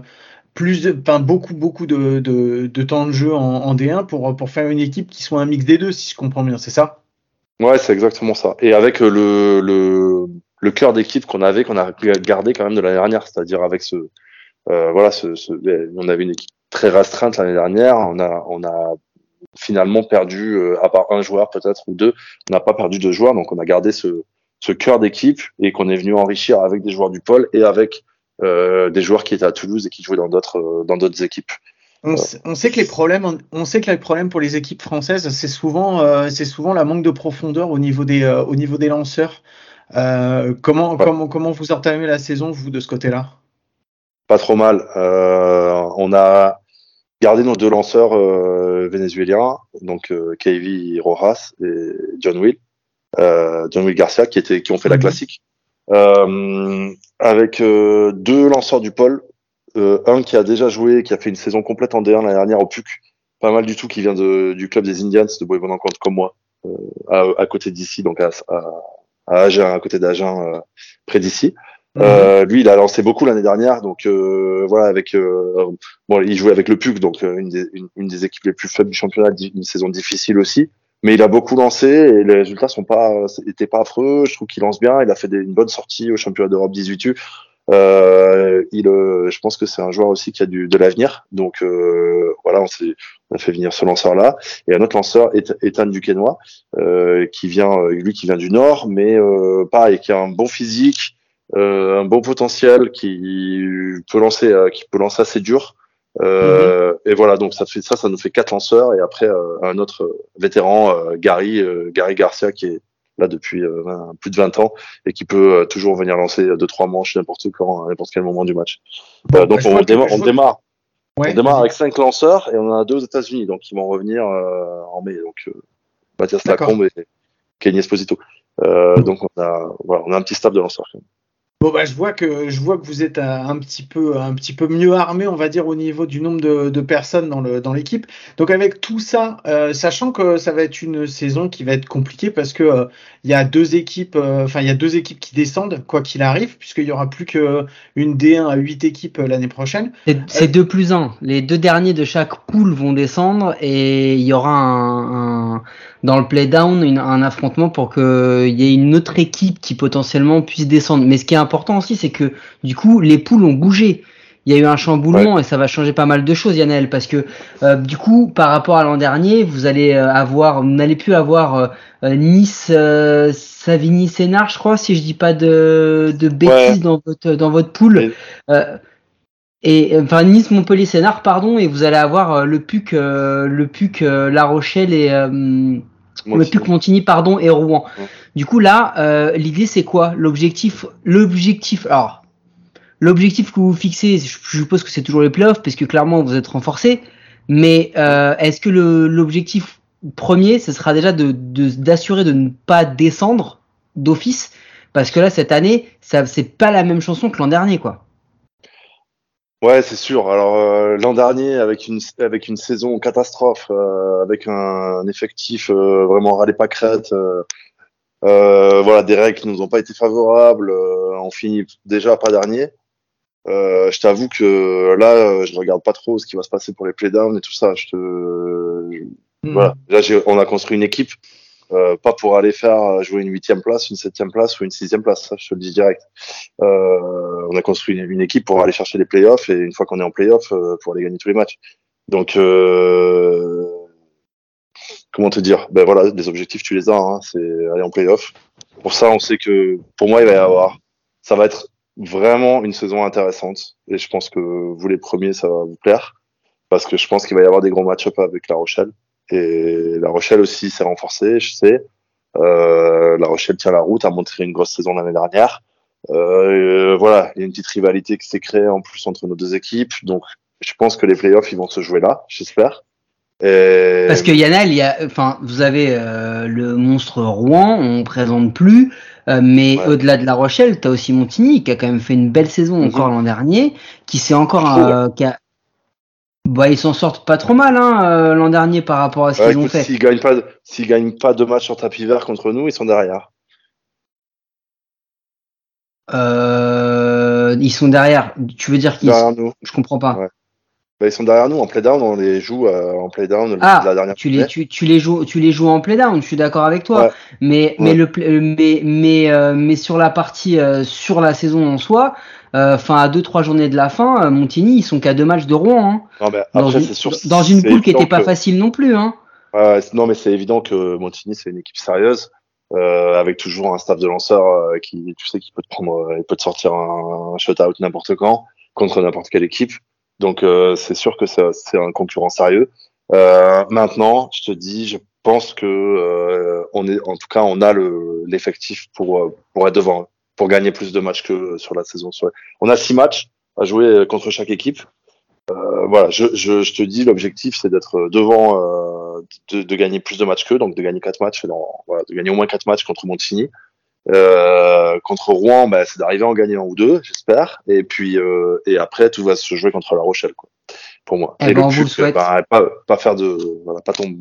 plus, de, enfin beaucoup, beaucoup de, de, de temps de jeu en, en D1 pour pour faire une équipe qui soit un mix des deux, si je comprends bien, c'est ça? Ouais, c'est exactement ça. Et avec euh, le le, le cœur d'équipe qu'on avait, qu'on a gardé quand même de l'année dernière, c'est-à-dire avec ce euh, voilà, ce, ce, on avait une équipe très restreinte l'année dernière. On a on a finalement perdu euh, à part un joueur peut-être ou deux, on n'a pas perdu deux joueurs, donc on a gardé ce ce cœur d'équipe et qu'on est venu enrichir avec des joueurs du pôle et avec euh, des joueurs qui étaient à Toulouse et qui jouaient dans d'autres dans d'autres équipes. On, sait, on sait que les problèmes, on sait que les problèmes pour les équipes françaises, c'est souvent, c'est souvent la manque de profondeur au niveau des, au niveau des lanceurs. Euh, comment, comment, comment vous entamez la saison vous de ce côté-là? Pas trop mal. Euh, on a gardé nos deux lanceurs euh, vénézuéliens, donc KV Rojas et John Will, John Will Garcia, qui ont fait la Mhm. classique, avec deux lanceurs du pôle, un qui a déjà joué, qui a fait une saison complète en D1 l'année dernière au PUC, pas mal du tout, qui vient de, du club des Indians de Bois-Bonencontre comme moi, à, à côté d'ici, donc à, à, à Agen, à côté d'Agen, euh, près d'ici. Euh, lui, il a lancé beaucoup l'année dernière, donc euh, voilà, avec euh, bon, il jouait avec le PUC, donc euh, une, des, une, une des équipes les plus faibles du championnat, une saison difficile aussi. Mais il a beaucoup lancé et les résultats sont pas étaient pas affreux. Je trouve qu'il lance bien. Il a fait des, une bonne sortie au championnat d'Europe 18U. Euh, il, euh, je pense que c'est un joueur aussi qui a du, de l'avenir. Donc euh, voilà, on, on a fait venir ce lanceur-là et un autre lanceur, Eth- Ethan Duquesnoy, euh, qui vient, euh, lui qui vient du Nord, mais euh, pareil, qui a un bon physique, euh, un bon potentiel, qui peut lancer, euh, qui peut lancer assez dur. Euh, Et voilà, donc ça fait ça, ça nous fait quatre lanceurs et après euh, un autre vétéran, euh, Gary, Gary Garcia, qui est là depuis euh, 20 plus de 20 ans et qui peut euh, toujours venir lancer deux trois manches n'importe quand, à n'importe quel moment du match. Bon, Euh, donc bah, on, je on démarre, Ouais, on démarre avec cinq lanceurs et on en a deux aux États-Unis, donc ils vont revenir euh, en mai. Donc euh, Mathias. Lacombe et Kenny Esposito. Euh, donc on a voilà, on a un petit staff de lanceurs. quand même. Bon bah je vois que je vois que vous êtes un, un petit peu un petit peu mieux armé, on va dire au niveau du nombre de, personnes dans le dans l'équipe. Donc avec tout ça, euh, sachant que ça va être une saison qui va être compliquée parce que euh, il y a deux équipes, euh, enfin il y a deux équipes qui descendent quoi qu'il arrive, puisqu'il y aura plus que une D1 à 8 équipes euh, l'année prochaine. C'est- 2 plus 1. Les deux derniers de chaque poule vont descendre et il y aura un, un- dans le playdown une- un affrontement pour qu'il y ait une autre équipe qui potentiellement puisse descendre. Mais ce qui est important aussi, c'est que du coup, les poules ont bougé. Il y a eu un chamboulement et ça va changer pas mal de choses, Yannel, parce que euh, du coup, par rapport à l'an dernier, vous allez euh, avoir, vous n'allez plus avoir euh, Nice, euh, Savigny, Sénard, je crois, si je dis pas de, de bêtises dans votre dans votre poule. Et enfin Nice, Montpellier, Sénard, pardon, et vous allez avoir le PUC, le PUC, La Rochelle et le Montigny. PUC Montigny, pardon, et Rouen. Du coup là, euh, l'idée c'est quoi? L'objectif, l'objectif, alors l'objectif que vous fixez, je suppose que c'est toujours les playoffs, parce que clairement vous êtes renforcé. Mais euh, est-ce que l'objectif premier, ce sera déjà d'assurer de, ne pas descendre d'office, parce que là cette année, c'est pas la même chanson que l'an dernier, quoi. Ouais, c'est sûr. Alors euh, l'an dernier, avec une avec une saison catastrophe, avec un, effectif vraiment râlé pas crête, euh, voilà, des règles qui nous ont pas été favorables, euh, on finit déjà pas dernier. Euh, je t'avoue que là, euh, je regarde pas trop ce qui va se passer pour les playdowns et tout ça. Je te, je- Hmm. voilà. Là, on a construit une équipe, euh, pas pour aller faire euh, jouer une huitième place, une septième place ou une sixième place. Ça, je te le dis direct. Euh, on a construit une, une équipe pour aller chercher les playoffs et une fois qu'on est en playoffs, euh, pour aller gagner tous les matchs. Donc, euh, comment te dire? Ben voilà, des objectifs, tu les as. Hein, c'est aller en playoff. Pour ça, on sait que pour moi, il va y avoir. Ça va être vraiment une saison intéressante. Et je pense que vous les premiers, ça va vous plaire. Parce que je pense qu'il va y avoir des gros match-up avec La Rochelle. Et La Rochelle aussi s'est renforcée, je sais. Euh, la Rochelle tient la route, a montré une grosse saison l'année dernière. Euh, voilà, il y a une petite rivalité qui s'est créée en plus entre nos deux équipes. Donc, je pense que les playoffs, ils vont se jouer là, j'espère. Et... Parce que Yannel, il y a, enfin, vous avez euh, le monstre Rouen, on présente plus, euh, mais ouais. au-delà de La Rochelle, tu as aussi Montigny qui a quand même fait une belle saison -hmm. encore l'an dernier, qui s'est encore, euh, qui a... bah, ils s'en sortent pas trop mal hein, euh, l'an dernier par rapport à ce ouais, qu'ils ont fait. S'ils gagnent pas, s'ils gagnent pas deux matchs sur tapis vert contre nous, ils sont derrière. Euh, ils sont derrière. Tu veux dire qu'ils nous. Je comprends pas. Ouais. Bah, ils sont derrière nous en playdown, on les joue euh, en playdown ah, la dernière tu les, tu, tu, les joues, tu les joues en playdown, je suis d'accord avec toi. Ouais. Mais, mais, le, mais, mais, euh, mais sur la partie, euh, sur la saison en soi, enfin à 2-3 journées de la fin, Montigny, ils sont qu'à deux matchs de Rouen. Hein. Non, mais dans une, sûr, dans une poule qui n'était pas que... facile non plus. Hein. non, mais c'est évident que Montigny, c'est une équipe sérieuse. Euh, avec toujours un staff de lanceurs euh, qui, tu sais, qui peut te prendre, il peut te sortir un, un shutout n'importe quand contre n'importe quelle équipe. Donc euh, c'est sûr que c'est un concurrent sérieux. Euh, maintenant, je te dis, je pense que euh, on est, en tout cas, on a l'effectif pour pour être devant, pour gagner plus de matchs que sur la saison. On a six matchs à jouer contre chaque équipe. voilà, je, je, je, te dis, l'objectif c'est d'être devant, de, de, gagner plus de matchs qu'eux, donc de gagner quatre matchs, voilà, de gagner au moins quatre matchs contre Montigny. Euh, contre Rouen, bah, c'est d'arriver à en gagner un ou deux, j'espère. Et puis euh, et après, tout va se jouer contre La Rochelle, quoi. Pour moi. Eh et ben, le PUC, bah, pas, pas faire de voilà, pas tomber,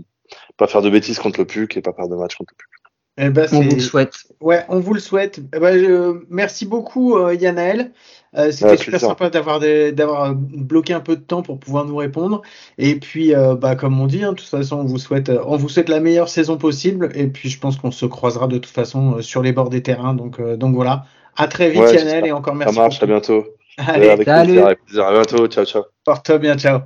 pas faire de bêtises contre le PUC et pas perdre de match contre le PUC. Eh ben, on vous le souhaite. Ouais, on vous le souhaite. Eh ben, je... Merci beaucoup, euh, Yanaël. Euh, C'était super sympa d'avoir d'avoir bloqué un peu de temps pour pouvoir nous répondre. Et puis, euh, bah, comme on dit, hein, de toute façon, on vous souhaite, on vous souhaite la meilleure saison possible. Et puis, je pense qu'on se croisera de toute façon sur les bords des terrains. Donc, euh, donc voilà. À très vite, ouais, et encore merci. Ça marche. À bientôt. [laughs] Allez, avec salut. plaisir, avec plaisir. À bientôt. Ciao, ciao. Porte-toi bien. Ciao.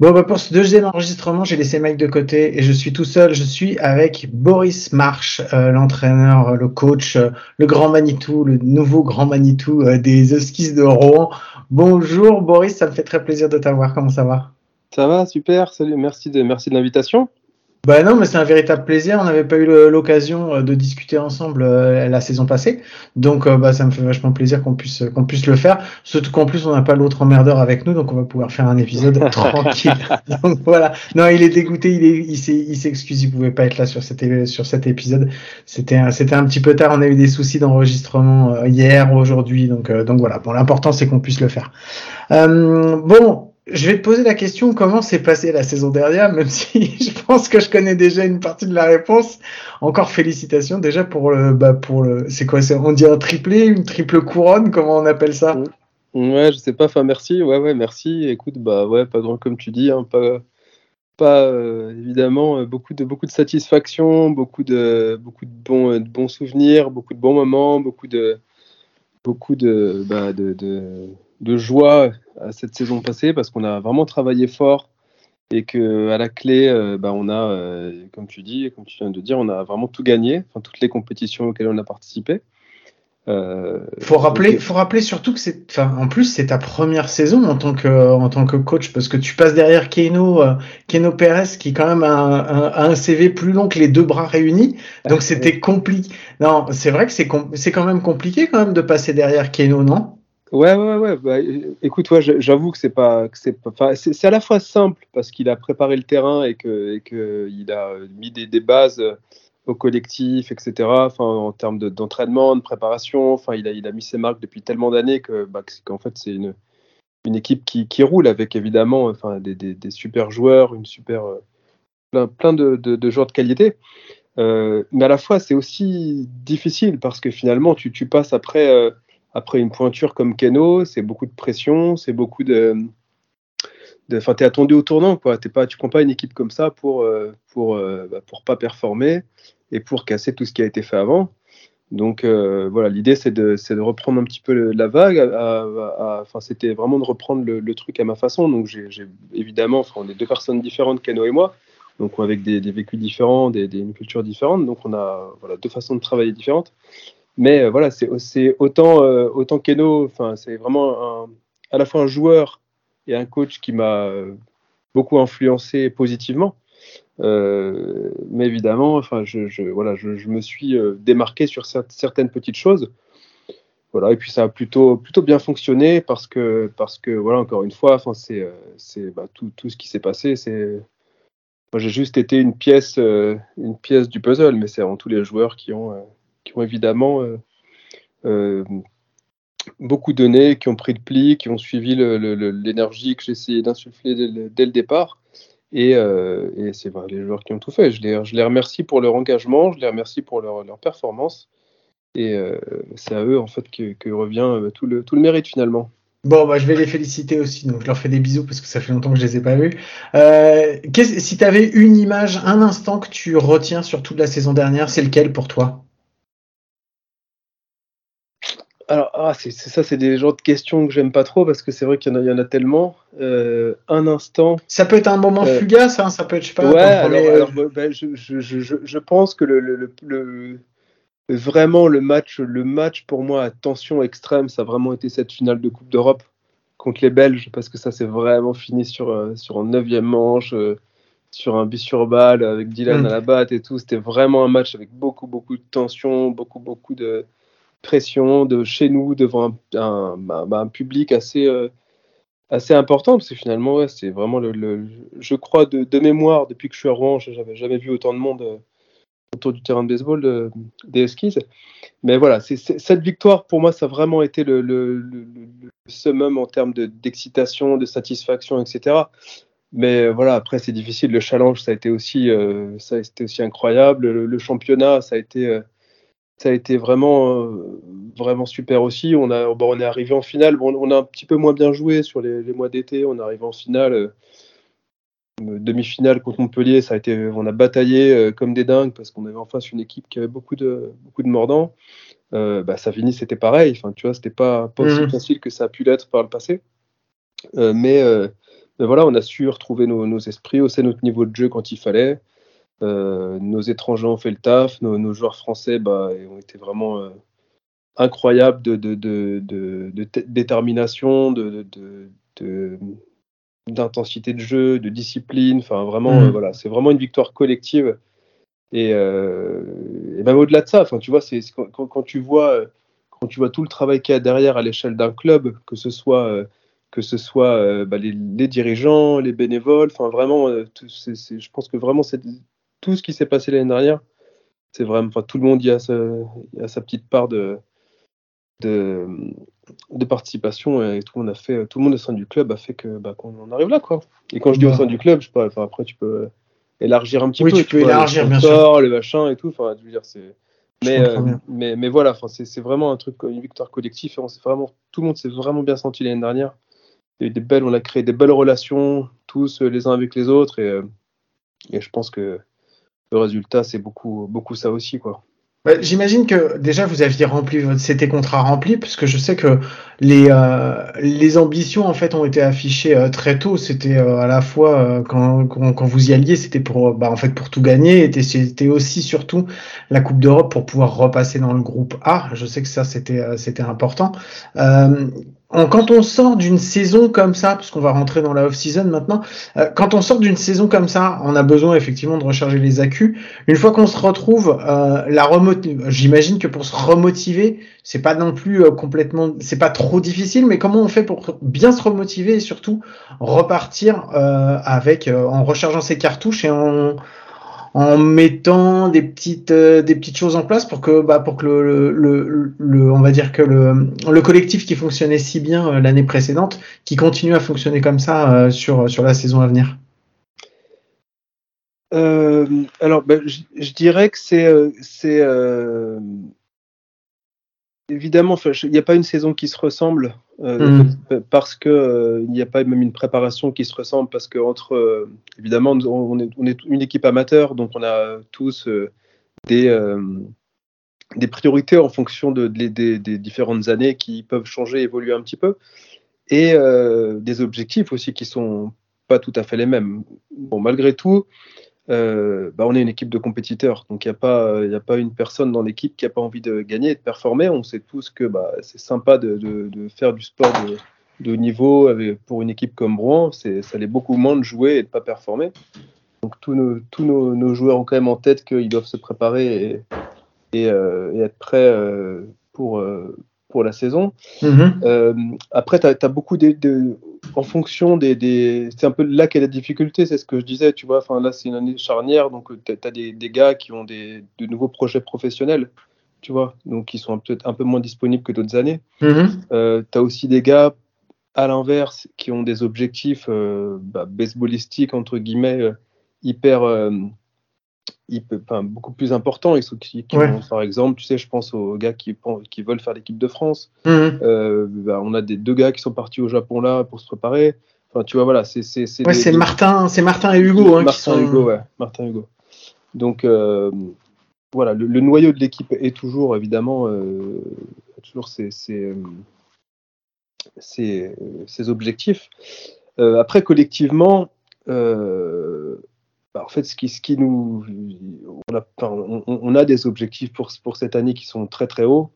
Bon, bah pour ce deuxième enregistrement, j'ai laissé Mike de côté et je suis tout seul. Je suis avec Boris March, euh, l'entraîneur, le coach, euh, le grand Manitou, le nouveau grand Manitou euh, des Huskies de Rouen. Bonjour Boris, ça me fait très plaisir de t'avoir. Comment ça va? Ça va, super. Salut, merci de, merci de l'invitation. Bah non, mais c'est un véritable plaisir. On n'avait pas eu l'occasion de discuter ensemble euh, la saison passée, donc euh, bah ça me fait vachement plaisir qu'on puisse qu'on puisse le faire. Surtout qu'en plus on n'a pas l'autre emmerdeur avec nous, donc on va pouvoir faire un épisode [laughs] tranquille. Donc voilà. Non, il est dégoûté, il est, il s'excuse, il pouvait pas être là sur cet sur cet épisode. C'était c'était un petit peu tard. On a eu des soucis d'enregistrement euh, hier, aujourd'hui, donc donc voilà. Bon, l'important c'est qu'on puisse le faire. bon, je vais te poser la question comment s'est passée la saison dernière, même si [laughs] je pense que je connais déjà une partie de la réponse. Encore félicitations déjà pour le, bah pour le, c'est quoi, on dit un triplé, une triple couronne, comment on appelle ça? Ouais, je sais pas. Enfin, merci. Ouais, ouais, merci. Écoute, bah ouais, pas grand comme tu dis, hein, pas, pas euh, évidemment beaucoup de beaucoup de satisfaction, beaucoup de beaucoup de bons de bons souvenirs, beaucoup de bons moments, beaucoup de beaucoup de bah, de joie à cette saison passée parce qu'on a vraiment travaillé fort et que à la clé, euh, bah, on a, euh, comme tu dis, comme tu viens de dire, on a vraiment tout gagné, enfin toutes les compétitions auxquelles on a participé. Euh, faut rappeler, donc... faut rappeler surtout que c'est, enfin, en plus c'est ta première saison en tant que, en tant que coach parce que tu passes derrière Keno, euh, Keno Perez qui quand même a un, un, un, CV plus long que les deux bras réunis, donc c'était compliqué. Non, c'est vrai que c'est, c'est quand même compliqué quand même de passer derrière Keno, non? Ouais, ouais, ouais. Bah, écoute, ouais, j'avoue que c'est pas, que c'est pas, c'est à la fois simple parce qu'il a préparé le terrain et que, et que il a mis des, bases au collectif, etc. Enfin, en termes d'entraînement, de, préparation. Enfin, il a, il a mis ses marques depuis tellement d'années que, bah, qu'en fait, c'est une, une équipe qui, qui roule avec évidemment, enfin, des, des, des super joueurs, une super, plein, plein de, de, de joueurs de qualité. Euh, mais à la fois, c'est aussi difficile parce que finalement, tu, tu passes après. Euh, après une pointure comme Keno, c'est beaucoup de pression, c'est beaucoup de, Enfin, t'es attendu au tournant, quoi. T'es pas, tu prends pas une équipe comme ça pour pour bah, pour pas performer et pour casser tout ce qui a été fait avant. Donc voilà, l'idée c'est de, de, reprendre un petit peu la vague. Enfin, c'était vraiment de reprendre le, truc à ma façon. Donc j'ai évidemment, on est deux personnes différentes, Kano et moi, donc avec des, vécus différents, des, des, une culture différente. Donc on a voilà, deux façons de travailler différentes. Mais euh, voilà, c'est autant, euh, autant Keno, c'est vraiment à la fois un joueur et un coach qui m'a euh, beaucoup influencé positivement. mais évidemment, je, voilà, je, me suis démarqué sur certaines petites choses. Voilà, et puis ça a plutôt, plutôt bien fonctionné parce que, parce que voilà, encore une fois, c'est, bah, tout, tout, ce qui s'est passé, j'ai juste été une pièce, une pièce du puzzle, mais c'est avant tous les joueurs qui ont, qui ont évidemment euh, euh, beaucoup donné, qui ont pris le pli, qui ont suivi l'énergie que essayé d'insuffler dès, le départ. Et, euh, et c'est les joueurs qui ont tout fait. Je les, remercie pour leur engagement, je les remercie pour leur, performance. Et c'est à eux en fait que, revient tout, le, tout le mérite finalement. Bon, bah, je vais les féliciter aussi, donc je leur fais des bisous parce que ça fait longtemps que je les ai pas vus. Si tu avais une image, un instant que tu retiens sur toute la saison dernière, c'est lequel pour toi? Alors, ah, c'est, ça, c'est des genres de questions que j'aime pas trop parce que c'est vrai qu'il y en a, y en a tellement. Euh, un instant. Ça peut être un moment euh, fugace, hein, ça peut être, je sais pas. Ouais, alors, euh, bah, je, je, je, je, pense que le, le, le, vraiment le match, le match pour moi à tension extrême, ça a vraiment été cette finale de Coupe d'Europe contre les Belges parce que ça s'est vraiment fini sur, sur un neuvième manche. sur un but sur balle avec Dylan mm. à la batte et tout, c'était vraiment un match avec beaucoup beaucoup de tension, beaucoup beaucoup de, pression de chez nous devant un, public assez, euh, assez important, parce que finalement, c'est vraiment le, Je crois de, mémoire, depuis que je suis à Rouen, je n'avais jamais vu autant de monde euh, autour du terrain de baseball des Huskies. Mais voilà, cette victoire, pour moi, ça a vraiment été le, summum en termes d'excitation, de, satisfaction, etc. Mais voilà, après, c'est difficile. Le challenge, ça a été aussi, euh, ça a été aussi incroyable. Le, championnat, ça a été ça a été vraiment, euh, vraiment super aussi. On, a, bon, on est arrivé en finale. Bon, on a un petit peu moins bien joué sur les, mois d'été. On est arrivé en finale, euh, demi-finale contre Montpellier. Ça a été, on a bataillé euh, comme des dingues parce qu'on avait en face une équipe qui avait beaucoup de, beaucoup de mordants. bah, ça finit, c'était pareil. Enfin, tu vois, c'était pas, pas aussi mmh. facile que ça a pu l'être par le passé. mais, mais, voilà, on a su retrouver nos, nos esprits, hausser notre niveau de jeu quand il fallait. Euh, nos étrangers ont fait le taf, nos, joueurs français bah, ont été vraiment euh, incroyables de, de, de, de détermination, d'intensité de, jeu, de discipline. Enfin, vraiment, euh, voilà, c'est vraiment une victoire collective. Et, même au-delà de ça, enfin, tu vois, c'est quand, quand, tu vois quand tu vois tout le travail qu'il y a derrière à l'échelle d'un club, que ce soit que ce soit bah, les, les, dirigeants, les bénévoles, enfin vraiment, je pense que vraiment c'est tout ce qui s'est passé l'année dernière, c'est vraiment, enfin, tout le monde y a sa, sa petite part de, de, de, participation et tout le monde a fait, tout le monde au sein du club a fait que bah, qu'on en arrive là quoi. Et quand je dis au sein du club, je pas, après tu peux élargir un petit oui, peu. tu peux élargir bien sûr. Le machin et tout, enfin, je veux dire c'est. Mais, euh, mais, mais voilà, c'est vraiment un truc, une victoire collective. Et on vraiment, tout le monde s'est vraiment bien senti l'année dernière. Il y a eu des belles, on a créé des belles relations, tous les uns avec les autres. Et, euh, et je pense que le résultat, c'est beaucoup, beaucoup ça aussi, quoi. Bah, j'imagine que déjà vous aviez rempli c'était contrat rempli puisque je sais que les euh, les ambitions en fait ont été affichées euh, très tôt. C'était euh, à la fois quand, quand, vous y alliez, c'était pour bah, en fait pour tout gagner. Et c'était aussi surtout la Coupe d'Europe pour pouvoir repasser dans le groupe A. Je sais que ça c'était c'était important quand on sort d'une saison comme ça, parce qu'on va rentrer dans la off-season maintenant, euh, quand on sort d'une saison comme ça, on a besoin effectivement de recharger les accus. Une fois qu'on se retrouve, euh, j'imagine que pour se remotiver, c'est pas non plus euh, complètement, c'est pas trop difficile, mais comment on fait pour bien se remotiver et surtout repartir avec, en rechargeant ses cartouches et en en mettant des petites euh, des petites choses en place pour que bah pour que le, le, le, on va dire que le, le collectif qui fonctionnait si bien euh, l'année précédente qui continue à fonctionner comme ça euh, sur sur la saison à venir. alors, ben, je, dirais que c'est c'est évidemment, il n'y a pas une saison qui se ressemble euh, mm. parce que euh, il n'y a pas même une préparation qui se ressemble parce que entre euh, évidemment on est, on est, une équipe amateur donc on a tous des des priorités en fonction de, des différentes années qui peuvent changer, évoluer un petit peu et des objectifs aussi qui sont pas tout à fait les mêmes. Bon, malgré tout, euh, bah, on est une équipe de compétiteurs. Donc, il n'y a, pas, a pas une personne dans l'équipe qui n'a pas envie de gagner et de performer. On sait tous que bah, c'est sympa de, faire du sport de, haut niveau pour une équipe comme Rouen. Ça l'est beaucoup moins de jouer et de ne pas performer. Donc, tous, nos, tous nos, joueurs ont quand même en tête qu'ils doivent se préparer et, et, euh, être prêts euh, pour, pour la saison. Mm-hmm. après, tu as, beaucoup de, en fonction des, c'est un peu là qu'est la difficulté, c'est ce que je disais, tu vois. Enfin là, c'est une année charnière, donc tu as des, gars qui ont des, de nouveaux projets professionnels, tu vois, donc qui sont peut-être un peu moins disponibles que d'autres années. Mm-hmm. Euh, tu as aussi des gars à l'inverse qui ont des objectifs euh, bah, baseballistiques entre guillemets euh, hyper beaucoup plus important. Ils sont, qui, par exemple, tu sais, je pense aux gars qui, qui veulent faire l'équipe de France. Mhm. Euh, bah, on a des deux gars qui sont partis au Japon là pour se préparer. Enfin, tu vois, voilà, c'est c'est c'est Martin, c'est Martin et Hugo. Hein, Martin Hugo, ouais, Martin Hugo. Donc euh, voilà, le, noyau de l'équipe est toujours évidemment euh, toujours ses, ses, ses, objectifs. après, collectivement. Bah, en fait, ce qui, ce qui nous, on a, des objectifs pour, pour cette année qui sont très très hauts.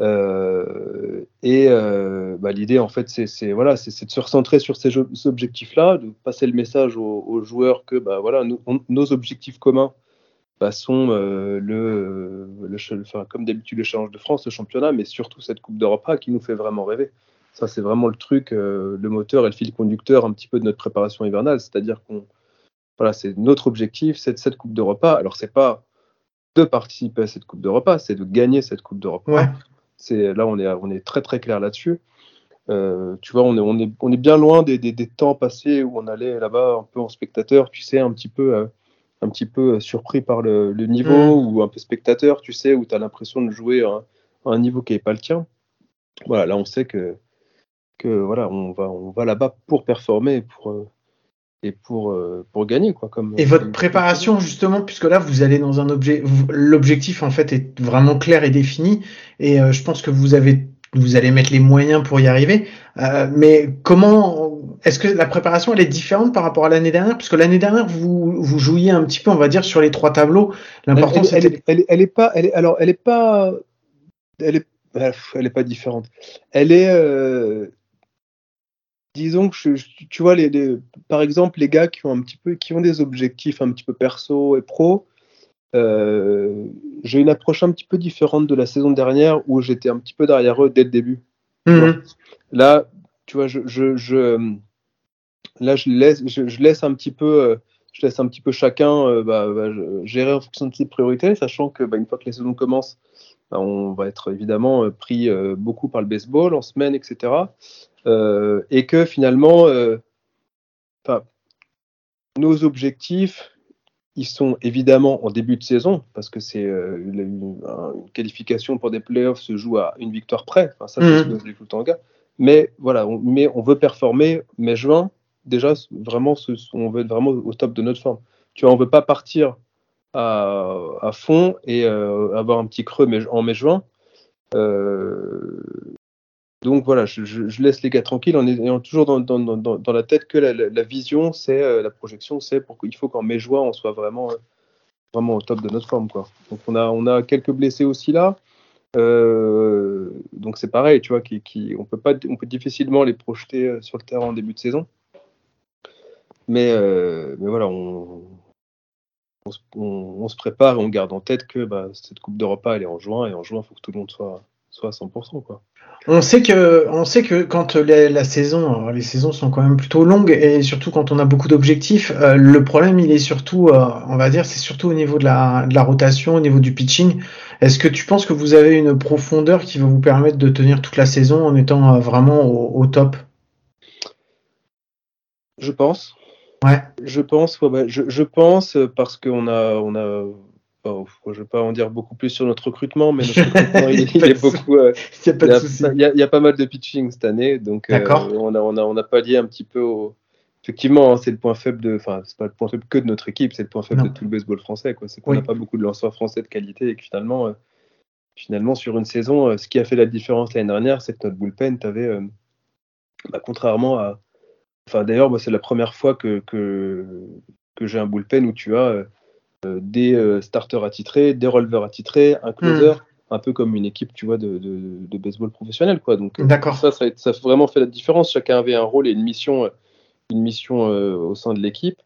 Euh, et euh, bah, l'idée, en fait, c'est voilà, c'est de se recentrer sur ces objectifs-là, de passer le message aux, joueurs que bah, voilà, nos objectifs communs sont euh, le, le enfin, comme d'habitude le Challenge de France, le championnat, mais surtout cette Coupe d'Europe qui nous fait vraiment rêver. Ça, c'est vraiment le truc, le moteur et le fil conducteur un petit peu de notre préparation hivernale, c'est-à-dire qu'on voilà, c'est notre objectif, c'est cette Coupe de repas. Alors, c'est pas de participer à cette Coupe de repas, c'est de gagner cette Coupe de repas. C'est là, on est, on est très très clair là-dessus. Euh, tu vois, on est, on est, on est bien loin des, des, temps passés où on allait là-bas un peu en spectateur, tu sais, un petit peu, euh, un petit peu euh, surpris par le, niveau mm. ou un peu spectateur, tu sais, où tu as l'impression de jouer à un, niveau qui n'est pas le tien. Voilà, là, on sait que, que voilà, on va, on va là-bas pour performer, pour, et pour, euh, pour gagner. Quoi, comme, et votre préparation, justement, puisque là, vous allez dans un objet, l'objectif, en fait, est vraiment clair et défini, et euh, je pense que vous avez vous allez mettre les moyens pour y arriver. Euh, mais comment est-ce que la préparation elle est différente par rapport à l'année dernière? Parce que l'année dernière vous vous jouiez un petit peu, on va dire, sur les trois tableaux. L'important elle, elle, elle, elle, est pas, elle est, alors elle est pas, elle est, elle est pas différente. Elle est, disons que tu vois, les, par exemple, les gars qui ont un petit peu, qui ont des objectifs un petit peu perso et pro, euh, j'ai une approche un petit peu différente de la saison dernière où j'étais un petit peu derrière eux dès le début. Mhm. Là, tu vois, je, je, là, je laisse, je, laisse un petit peu, euh, je laisse un petit peu chacun euh, bah, bah, gérer en fonction de ses priorités, sachant que bah, une fois que la saison commence, bah, on va être évidemment pris beaucoup par le baseball en semaine, etc. Euh, et que finalement, euh, nos objectifs, ils sont évidemment en début de saison, parce que c'est euh, une, qualification pour des playoffs se joue à une victoire près. Enfin, ça, c'est mmh. ce que je tout le temps, gars. Mais voilà, on, mais on veut performer mai-juin. Déjà, vraiment, on veut être vraiment au top de notre forme. Tu vois, on veut pas partir à, à fond et avoir un petit creux en mai-juin. Euh, donc voilà, je, laisse les gars tranquilles en ayant toujours dans, la tête que la, vision, c'est euh, la projection, c'est pour qu'il faut qu'en mai-juin, on soit vraiment, euh, vraiment au top de notre forme. Quoi. Donc on a, on a quelques blessés aussi là. Euh, donc c'est pareil, tu vois, qui, on, peut pas, on peut difficilement les projeter sur le terrain en début de saison. Mais, mais voilà, on, se prépare et on garde en tête que bah, cette Coupe d'Europe, elle est en juin, et en juin, il faut que tout le monde soit, soit à 100%. Quoi. On sait que, on sait que quand la, saison, les saisons sont quand même plutôt longues et surtout quand on a beaucoup d'objectifs, euh, le problème il est surtout, euh, on va dire, c'est surtout au niveau de la, de la, rotation, au niveau du pitching. Est-ce que tu penses que vous avez une profondeur qui va vous permettre de tenir toute la saison en étant euh, vraiment au, top? Je pense. Ouais. Je pense, ouais, je, je, pense parce qu'on a, on a bon, je vais pas en dire beaucoup plus sur notre recrutement, mais notre recrutement, il, [laughs] il est beaucoup. euh, Il n'y a pas il, de y a, souci. il y a- il y a pas mal de pitching cette année, donc euh, D'accord. on a on a on a pallié un petit peu au. Effectivement, hein, c'est le point faible de, enfin, c'est pas le point faible que de notre équipe, c'est le point faible Non. de tout le baseball français, quoi. C'est qu'on Oui. n'a pas beaucoup de lanceurs français de qualité et que finalement, euh, finalement, sur une saison, euh, ce qui a fait la différence l'année dernière, c'est que notre bullpen, t'avais, bah, contrairement à, enfin, d'ailleurs, moi, c'est la première fois que que, que j'ai un bullpen où tu as des euh, starters attitrés, des releveurs attitrés, un closer, un peu comme une équipe, tu vois, de, de, de baseball professionnel, quoi. Donc euh, D'accord. ça, ça, a- ça a vraiment fait la différence. Chacun avait un rôle et une mission, euh, une mission euh, au sein de l'équipe.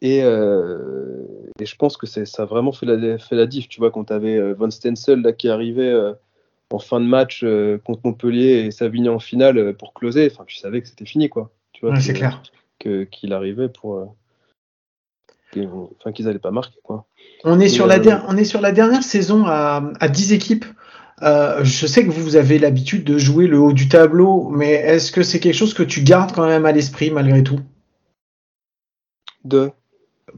Et, euh, et je pense que c'est- ça a vraiment fait la, fait la diff. Tu vois, quand tu avais Van Stensel là, qui arrivait euh, en fin de match euh, contre Montpellier et Savigny en finale euh, pour closer, enfin, tu savais que c'était fini, quoi. Tu vois, Ouais, c'est clair. que- qu'il arrivait pour. Que- Enfin, qu'ils allaient pas marquer, quoi. On est, sur la der- on est sur la dernière saison à, à 10 équipes. Euh, je sais que vous avez l'habitude de jouer le haut du tableau, mais est-ce que c'est quelque chose que tu gardes quand même à l'esprit malgré tout? Deux.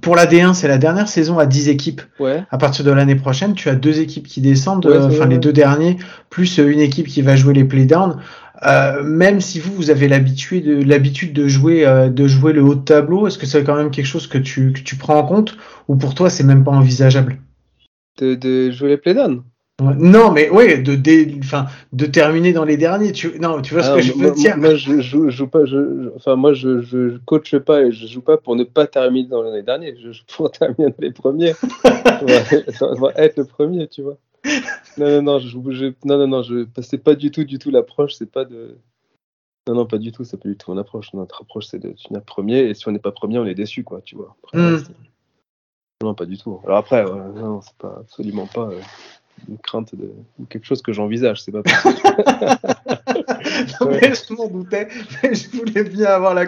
Pour la D1, c'est la dernière saison à 10 équipes. Ouais. À partir de l'année prochaine, tu as deux équipes qui descendent, Ouais, euh, enfin les deux derniers, plus euh, une équipe qui va jouer les playdowns. Euh, même si vous, vous avez l'habitude de, l'habitude de jouer, euh, de jouer le haut de tableau, est-ce que c'est quand même quelque chose que tu, que tu prends en compte ou pour toi c'est même pas envisageable? De, de jouer les playdowns. Non, mais ouais, de, dé- enfin, de terminer dans les derniers. Tu, non, tu vois ce Ah, que je veux dire? moi, je, je, je joue pas, je, je- enfin, moi, je, je, coache pas et je joue pas pour ne pas terminer dans l'année dernière. Je joue pour [laughs] terminer dans les premiers. va, on va être le premier, tu vois. Non, non, non, je, je, non, non, non, je, c'est pas du tout, du tout l'approche. C'est pas de. Non, non, pas du tout. C'est pas du tout mon approche. Notre approche, c'est de finir premier. Et si on n'est pas premier, on est déçu, quoi, tu vois. Après, Mm. c'est- Non, pas du tout. Alors après, ouais, non, c'est pas absolument pas euh, une crainte de ou quelque chose que j'envisage. C'est pas [laughs] possible. Non, mais je m'en doutais, mais je voulais bien avoir la,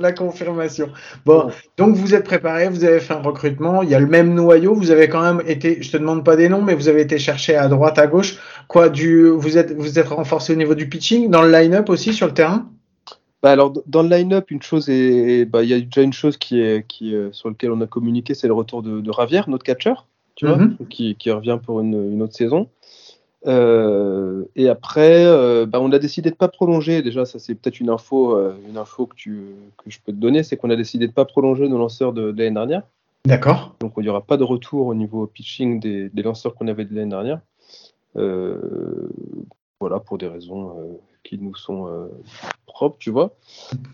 la confirmation. Bon, Ouais. donc vous êtes préparé, vous avez fait un recrutement, il y a le même noyau, vous avez quand même été, je te demande pas des noms, mais vous avez été chercher à droite, à gauche. Quoi, du, vous êtes, vous êtes renforcé au niveau du pitching, dans le line-up aussi sur le terrain? Bah alors dans le line-up, une chose est, bah il y a déjà une chose qui est, qui sur lequel on a communiqué, c'est le retour de, de Ravière, notre catcher, tu Mhm. vois, qui, qui revient pour une, une autre saison. Euh, et après, euh, bah, on a décidé de pas prolonger. Déjà, ça c'est peut-être une info, euh, une info que tu, que je peux te donner, c'est qu'on a décidé de pas prolonger nos lanceurs de, de l'année dernière. D'accord. Donc il n'y aura pas de retour au niveau pitching des, des lanceurs qu'on avait de l'année dernière. Voilà, pour des raisons qui nous sont euh, propres, tu vois.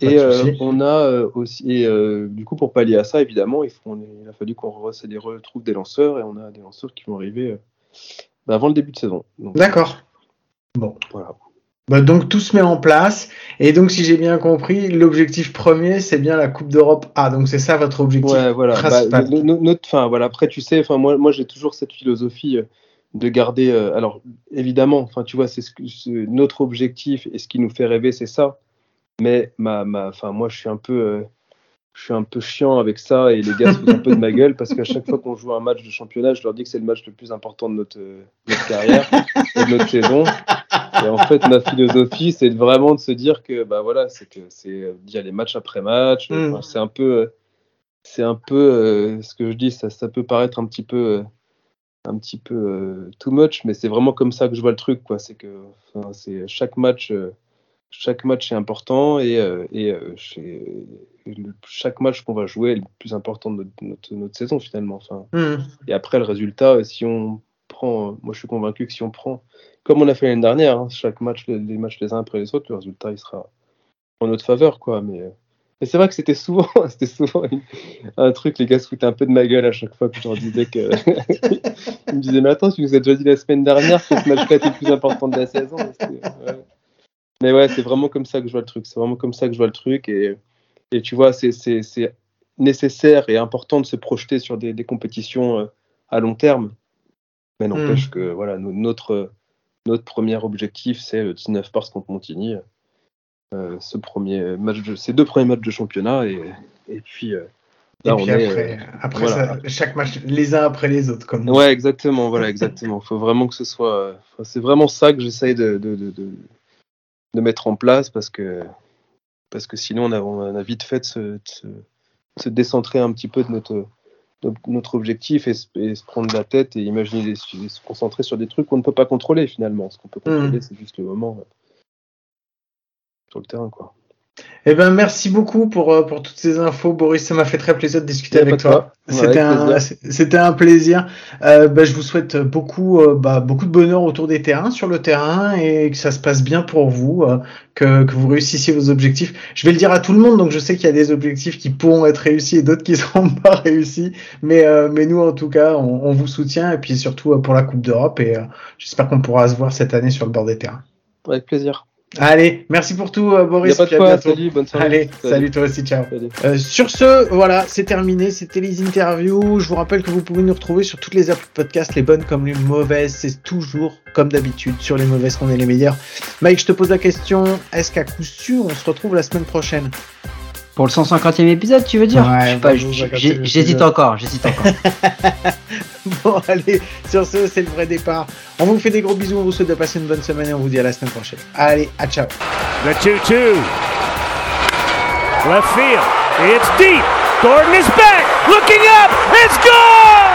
Pas Et euh, on a euh, aussi, et, du coup, pour pallier à ça, évidemment, il, faut, on est- il a fallu qu'on retrouve des lanceurs et on a des lanceurs qui vont arriver bah, avant le début de saison. D'accord. Bon. voilà. Bah, donc tout se met en place. Et donc, si j'ai bien compris, l'objectif premier, c'est bien la Coupe d'Europe A. Donc c'est ça votre objectif Ouais, voilà. Bah, principal. no- notre, fin, voilà. Après, tu sais, enfin, moi, moi, j'ai toujours cette philosophie de garder. euh, alors, évidemment, enfin, tu vois, c'est ce notre objectif et ce qui nous fait rêver, c'est ça. Mais ma, ma, enfin, moi, je suis un peu, euh, je suis un peu chiant avec ça et les gars se foutent un peu de ma gueule parce qu'à chaque fois qu'on joue un match de championnat, je leur dis que c'est le match le plus important de notre, euh, notre carrière et de notre saison. Et en fait, ma philosophie, c'est vraiment de se dire que, bah voilà, c'est que c'est euh, d'y aller match après match. Mm. Enfin, c'est un peu, c'est un peu ce que je dis, ça, ça peut paraître un petit peu, un petit peu euh, too much, mais c'est vraiment comme ça que je vois le truc, quoi. C'est que, enfin, c'est chaque match, euh, chaque match est important et, euh, et chez- le- chaque match qu'on va jouer est le plus important de notre, notre, notre saison finalement. Enfin, Hmm. et après, le résultat, si on prend, moi je suis convaincu que si on prend, comme on a fait l'année dernière, hein, chaque match, les, les matchs les uns après les autres, le résultat il sera en notre faveur, quoi. Mais, mais c'est vrai que c'était souvent, [laughs] c'était souvent une- un truc, les gars se foutaient un peu de ma gueule à chaque fois que je leur disais que. [laughs] Ils me disaient, mais attends, tu nous as déjà dit la semaine dernière que ce match-là était le plus important de la saison. Mais ouais. Mais ouais, c'est vraiment comme ça que je vois le truc. C'est vraiment comme ça que je vois le truc. Et, et tu vois, c'est- nécessaire et important de se projeter sur des, des compétitions euh, à long terme. Mais n'empêche que voilà, no- notre, notre premier objectif, c'est le 19 mars contre Montigny. Euh, ce premier match de, ces deux premiers matchs de championnat. Et, et puis, euh, Et là, puis on est. après, euh, après voilà. ça, chaque match, les uns après les autres, comme. Ouais, exactement, voilà, exactement. faut vraiment que ce soit. euh, c'est vraiment ça que j'essaye de, de, de, de, de mettre en place parce que, parce que sinon, on a, on a vite fait de se, décentrer un petit peu de notre, notre, objectif et, se- et se prendre la tête et imaginer des- se concentrer sur des trucs qu'on ne peut pas contrôler finalement. Ce qu'on peut contrôler, c'est juste le moment euh, sur le terrain. Quoi. Eh ben, merci beaucoup pour, euh, pour toutes ces infos, Boris. Ça m'a fait très plaisir de discuter avec toi. C'était un, c'était un plaisir. Euh, bah, je vous souhaite beaucoup, euh, bah, beaucoup de bonheur autour des terrains, sur le terrain, et que ça se passe bien pour vous, euh, que, que vous réussissiez vos objectifs. Je vais le dire à tout le monde, donc je sais qu'il y a des objectifs qui pourront être réussis et d'autres qui [laughs] seront pas réussis. Mais, mais nous, en tout cas, on, on vous soutient, et puis surtout pour la Coupe d'Europe, et j'espère qu'on pourra se voir cette année sur le bord des terrains. Avec plaisir. Allez, merci pour tout, euh, Boris. pas de à bientôt. Salut, bonne soirée. Allez, salut toi aussi, ciao. Euh, sur ce, voilà, c'est terminé. C'était les interviews. Je vous rappelle que vous pouvez nous retrouver sur toutes les applis de podcast, les bonnes comme les mauvaises. C'est toujours, comme d'habitude, sur les mauvaises qu'on est les meilleurs. Mike, je te pose la question est-ce qu'à coup sûr, on se retrouve la semaine prochaine? Pour le 150e épisode, tu veux dire Ouais, Je sais pas, pour le j- 150e j'ai- J'hésite encore, j'hésite encore. [laughs] Bon, allez, sur ce, c'est le vrai départ. On vous fait des gros bisous. On vous souhaite de passer une bonne semaine et on vous dit à la semaine prochaine. Allez, à ciao. The 2 2. Left field. It's deep. Gordon is back. Looking up. It's gone!